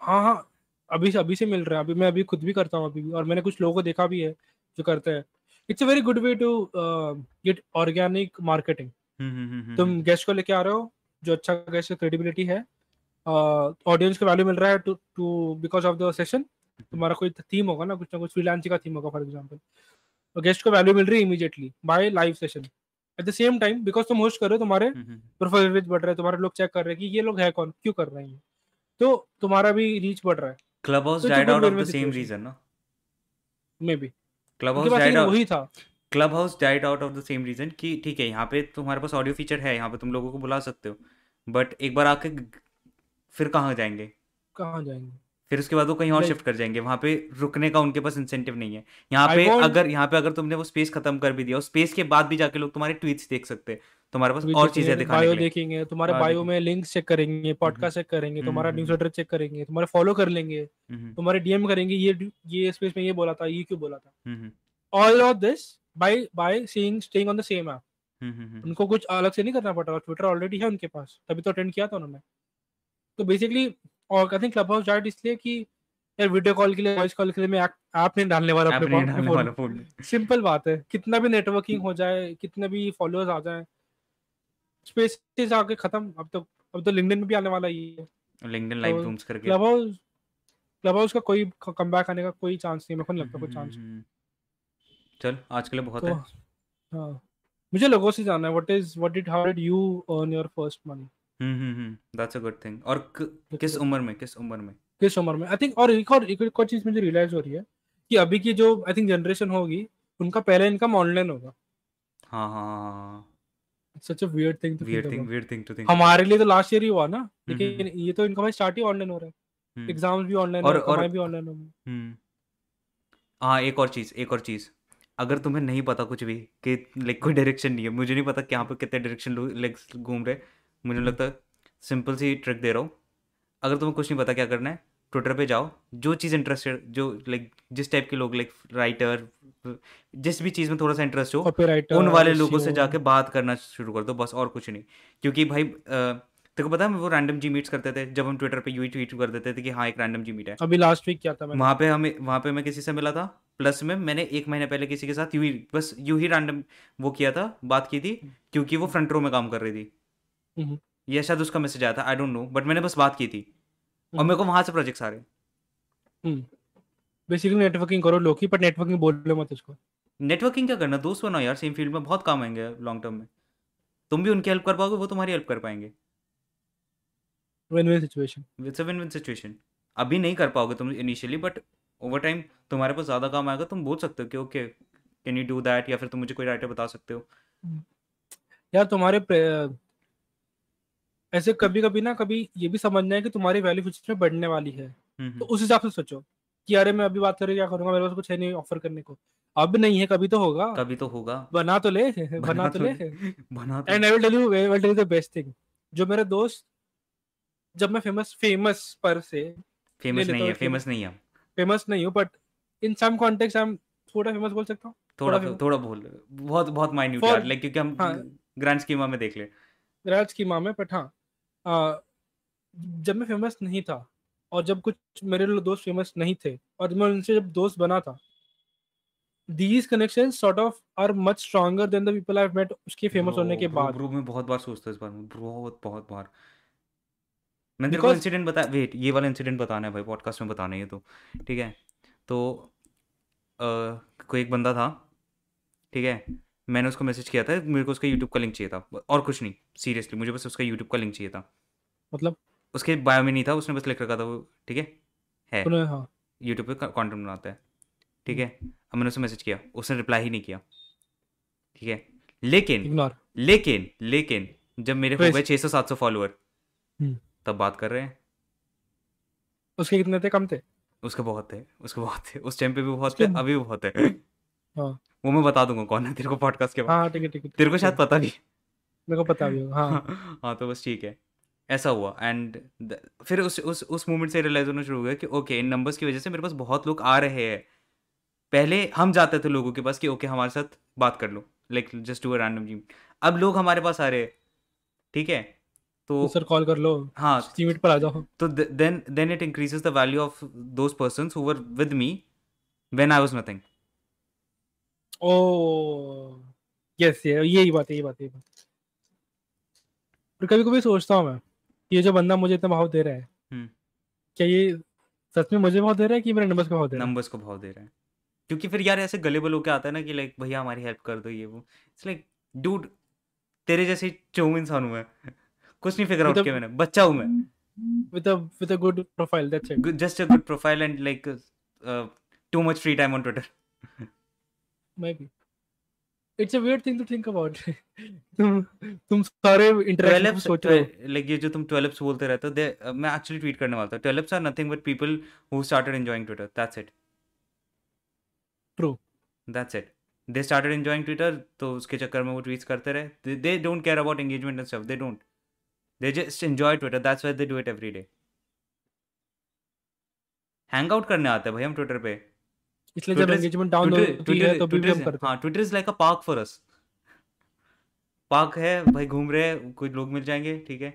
हाँ हाँ। अभी से अभी से मिल रहा है। अभी मैं अभी खुद भी करता हूँ अभी भी। और मैंने कुछ लोगों को देखा भी है जो करते हैं। It's a very good way to get organic marketing तुम गेस्ट को लेके आ रहे हो जो अच्छा गेस्ट क्रेडिबिलिटी है ऑडियंस को वैल्यू मिल रहा है too too because of the session तुम्हारा कोई थीम होगा ना कुछ ना कुछ फ्रीलांसिंग का थीम होगा फॉर एग्जांपल तो गेस्ट को वैल्यू मिल रही है immediately by live session at the same time because तुम होस्ट कर रहे हो तुम्हारे प्रोफ़ाइल रीच बढ़ रहे हैं तुम्हारे लोग चेक कर रहे हैं कि ये लोग है कौन क्यों कर रहे हैं तो तुम्हारा भी रीच बढ़ रहा है। Clubhouse died out of the same reason ना maybe Clubhouse died out वही था। Clubhouse died out of the same reason कि ठीक है यहाँ पे तुम्हारे पास ऑडियो फीचर है यहाँ पे तुम लोगों को बुला सकते हो। बट एक बार आके फिर कहाँ जाएँगे? कहाँ जाएँगे? फिर उसके बाद वो कहीं और शिफ्ट कर जाएँगे वहाँ पे रुकने का उनके पास इंसेंटिव नहीं है। यहाँ पे अगर यहाँ पे अगर तुमने वो स्पेस खत्म कर भी दिया उस स्पेस के बाद भी जाके लोग तुम्हारे ट्वीट्स देख सकते हैं। तुम्हारे पास और चीज़ें दिखाने बायो देखेंगे तुम्हारे बायो में लिंक चेक करेंगे पॉडकास्ट चेक करेंगे तुम्हारा न्यूज़लेटर चेक करेंगे तुम्हारे फॉलो कर लेंगे। तुम्हारे डीएम करेंगे ये ये स्पेस में ये बोला था ये क्यों बोला था? All of this by by seeing staying on the same app उनको कुछ अलग से नहीं करना पड़ता ट्विटर ऑलरेडी है उनके पास। तभी तो अटेंड किया था उन्होंने। तो बेसिकली और आई थिंक क्लब हाउस जाट इसलिए कि यार वीडियो कॉल के लिए वॉइस कॉल के लिए मैं ऐप नहीं डालने वाला अपने फ़ोन सिंपल बात है। कितना भी नेटवर्किंग हो जाए कितने भी फॉलोअर्स आ जाए स्पेस आके खत्म। अब तो अब तो लिंक्डइन में भी आने वाला ही। है लिंक्डइन लाइव रूम्स करके। क्लब हाउस क्लब हाउस का कोई कमबैक आने का कोई चांस नहीं मेरे को नहीं लगता कोई चांस हम्म, हम्म, हम्म। चल आज के लिए बहुत तो, है। हाँ। मुझे लोगों से जानना है what is what did how did you earn your first money hmm hmm hmm that's a good thing और किस उम्र में किस उम्र में? किस उम्र में? आई थिंक और एक और एक और चीज़ मुझे रियलाइज़ हो रही है कि अभी की जो आई थिंक जनरेशन होगी उनका पहला इनकम ऑनलाइन होगा। हाँ हाँ such a weird thing to weird thing weird thing to think हमारे लिए तो लास्ट ईयर ही हुआ ना लेकिन ये तो इनका भाई स्टार्ट ही ऑनलाइन हो रहा है। एग्ज़ाम्स भी ऑनलाइन और और भी ऑनलाइन हो हम्म। हाँ एक और चीज़ एक और चीज़। अगर तुम्हें नहीं पता कुछ भी कि लाइक कोई डायरेक्शन नहीं है मुझे नहीं पता कि यहाँ पे कितने डायरेक्शन लाइक घूम रहे मुझे। लगता है सिंपल सी ट्रिक दे रहा हूँ। अगर तुम्हें कुछ नहीं पता क्या करना है ट्विटर पे जाओ जो चीज़ इंटरेस्टेड जो लाइक जिस टाइप के लोग लाइक राइटर जिस भी चीज़ में थोड़ा सा इंटरेस्ट हो उन वाले लोगों से जाके बात करना शुरू कर दो बस और कुछ नहीं। क्योंकि भाई तेरे को पता है वो रैंडम जी मीट्स करते थे जब हम ट्विटर पे यू ट्वीट कर देते थे कि हाँ एक रैंडम जी मीट है। अभी लास्ट वीक क्या था वहाँ पे हमें वहाँ पे मैं किसी से मिला था प्लस में मैंने एक महीने पहले किसी के साथ यू ही बस यू ही रैंडम वो किया था बात की थी क्योंकि वो फ्रंट रो में काम कर रही थी। हम्म। ये शायद उसका मैसेज आया था आई डोंट नो बट मैंने बस बात की थी। और हम्म। मेरे को वहाँ से प्रोजेक्ट्स आ रहे बेसिकली नेटवर्किंग करो लोकी पर नेटवर्किंग बोल लो मत उसको। नेटवर्किंग क्या करना? दोस्त बनाओ यार सेम फ़ील्ड में बहुत काम आएँगे लॉन्ग टर्म में। तुम भी उनकी हेल्प कर पाओगे वो तुम्हारी हेल्प कर पाएँगे। Win win situation it's a win win situation अभी नहीं कर पाओगे तुम इनिशियली बट ओवर टाइम तुम्हारे पास ज़्यादा काम आएगा तुम बोल सकते हो कि okay can you do that या फिर तुम मुझे कोई राइटर बता सकते हो। हम्म। यार तुम्हारे ऐसे कभी कभी ना कभी ये भी समझना है कि तुम्हारी वैल्यू फ्यूचर में बढ़ने वाली है। तो उस हिसाब से सोचो कि अरे मैं अभी बात करें क्या करूँगा? मेरे पास कुछ है नहीं ऑफ़र करने को। अब नहीं है कभी तो होगा। कभी तो होगा। बना तो ले बना, बना तो, तो ले। बना तो and I will tell you I will tell you the best thing जो मेरे दोस्त जब मैं फ़ेमस फ़ेमस पर से फ़ेमस नहीं है फ़ेमस नहीं है। फ़ेमस नहीं हूँ but in some context I am थोड़ा फ़ेमस बोल सकता हूँ? थोड़ा थोड़ा बोल। बहुत बहुत माइन्यूट यार लाइक क्योंकि हम हाँ। ग्रैंड स्कीमा में देख ले। राज की माँ में बट हाँ। आ, जब मैं फ़ेमस नहीं था और जब कुछ मेरे दोस्त फ़ेमस नहीं थे और मैं उनसे जब दोस्त बना था these connection sort of are much stronger than the people I met उसके फ़ेमस होने के बाद। ब्रो मैं बहुत बार सोचता इस बारे में। बहुत बहुत बार। मैंने तेरे को इंसिडेंट बता वेट ये वाला इंसिडेंट बताना है भाई पॉडकास्ट में बताना है ये तो। ठीक है? तो अ, कोई एक बंदा था ठीक है? मैंने उसको मैसेज किया था मेरे को उसका यूट्यूब का लिंक चाहिए था। और कुछ नहीं सीरियसली मुझे बस उसका यूट्यूब का लिंक चाहिए था। मतलब? उसके बायो में नहीं था उसने बस लिख रखा था वो ठीक है? है। हाँ। यूट्यूब पे कंटेंट बनाता है ठीक है? अब मैंने उसे मैसेज किया उसने रिप्लाई ही नहीं किया ठीक है? लेकिन इग्नोर लेकिन लेकिन जब मेरे हो गए छः सौ सात सौ फॉलोअर हम्म। तब बात कर रहे हैं। उसके कितने थे? कम थे? उसके बहुत थे उसके बहुत थे उस टाइम पे भी बहुत थे अभी भी बहुत है हाँ। वो मैं बता दूँगा कौन है तेरे को पॉडकास्ट के बाद। हाँ ठीक है ठीक है तेरे को शायद पता भी। मेरे को पता भी होगा हाँ। हाँ तो बस ठीक है। ऐसा हुआ एंड फिर उस उस उस मोमेंट से रियलाइज़ होना शुरू हो गया कि ओके इन नंबर्स की वजह से मेरे पास बहुत लोग आ रहे हैं। पहले हम जाते थे लोगों के पास कि ओके हमारे साथ बात कर लो like just do a random gym अब लोग हमारे पास आ रहे हैं ठीक है? तो तो सर कॉल कर लो हाँ। सीमिट पर आ जाओ। तो then then it increases the value of those persons who were with me when I was nothing oh yes ये यही बात है यही बात है और कभी कभी सोचता हूँ मैं ये जो बंदा मुझे इतना भाव दे रहा है हम्म। क्या ये सच में मुझे भाव दे रहा है कि मेरे नंबर्स का भाव दे रहा है? नंबर्स को भाव दे रहे हैं। क्योंकि फिर यार ऐसे गले बल होके आता है ना कि लाइक भैया हमारी हेल्प कर दो ये वो। इट्स लाइक डूड तेरे जैसे चौम इंसान हूँ मैं। कुछ नहीं फिगर आउट मतलब- किया मैंने। बच्चा हूँ मैं। With a with a good profile that's it. Just a good profile and like too much free time on Twitter maybe. It's a weird thing to think about. तुम तुम सारे इंटरेक्शन सोच रहे हो। लाइक ये जो तुम ट्वेल्व्स बोलते रहते हो दे मैं एक्चुअली ट्वीट करने वाला था। Twelves are nothing but people who started enjoying Twitter that's it True. That's it they started enjoying Twitter तो उसके चक्कर में वो ट्वीट्स करते रहे। They don't care about engagement and stuff they don't they just enjoy Twitter that's why they do it every day hang out करने आते हैं भाई हम ट्विटर पे। इसलिए जब एंगेजमेंट डाउन होती है तो भी हम करते हैं। हाँ Twitter is like a park for us park है भाई घूम रहे हैं कुछ लोग मिल जाएँगे ठीक है।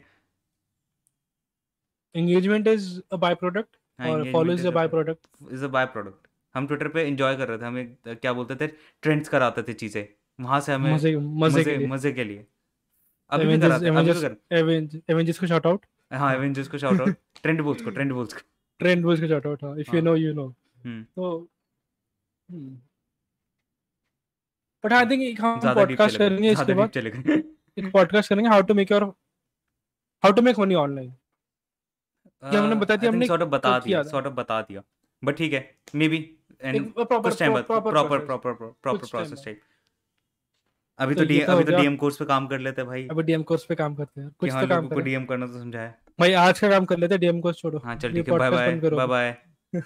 Engagement is a byproduct हाँ, और follow is a byproduct is a byproduct हम ट्विटर पे एंजॉय कर रहे थे हमें क्या बोलते थे ट्रेंड्स कराते थे चीज़ें। वहाँ से हमें मज़े मज़े के लिए। मज़े के लिए। अभी भी कराते अभी भी Avengers- कर एवेंज एवेंजर्स को शाउट आउट हाँ एवेंजर्स को शाउट आउट ट्रेंड बोल्स को ट्रेंड बोल्स को। ट्रेंड बोल्स को शाउट आउट हाँ। इफ़ यू हाँ। नो यू नो तो बट आई थिंक एक हम पॉडकास्ट करेंगे इसके बाद। एक पॉडकास्ट करेंगे how to make your how to make money online ये हमने बता दिया, हमने सॉर्ट ऑफ़ बता दिया सॉर्ट ऑफ़ बता दिया। बट ठीक है मे बी एंड प्रॉपर कुछ टाइम बाद proper proper proper process type अभी तो तो ये डी तो अभी तो डीएम कोर्स पे काम कर लेते हैं भाई। अभी डीएम कोर्स पे काम करते हैं। कुछ हाँ तो काम को डीएम करना तो समझाया। भाई आज का काम कर लेते हैं डीएम कोर्स छोड़ो। हाँ चल ठीक है bye bye bye bye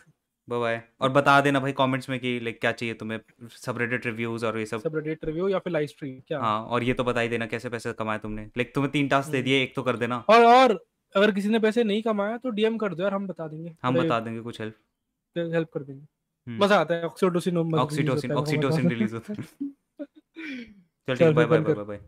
bye और बता देना भाई कमेंट्स में कि लाइक क्या चाहिए तुम्हें? सबरेडिट रिव्यूज़ और ये सब। सब रेडिट रिव्यू या फिर लाइव स्ट्रीम क्या? हाँ और ये तो बता ही देना कैसे पैसे कमाए तुमने। लाइक तुम्हें तीन टास्क दे हम्म। दिए एक तो कर देना। और और अगर किसी ने पैसे नहीं कमाया तो डीएम कर दो यार हम बता देंगे। हम बता देंगे कुछ हेल्प हेल्प कर देंगे। हम्म। मज़ा आता है ऑक्सीटोसिन ऑक्सीटोसिन ऑक्सीटोसिन रिलीज़ होता है। चल ठीक बाय बाय बाय बाय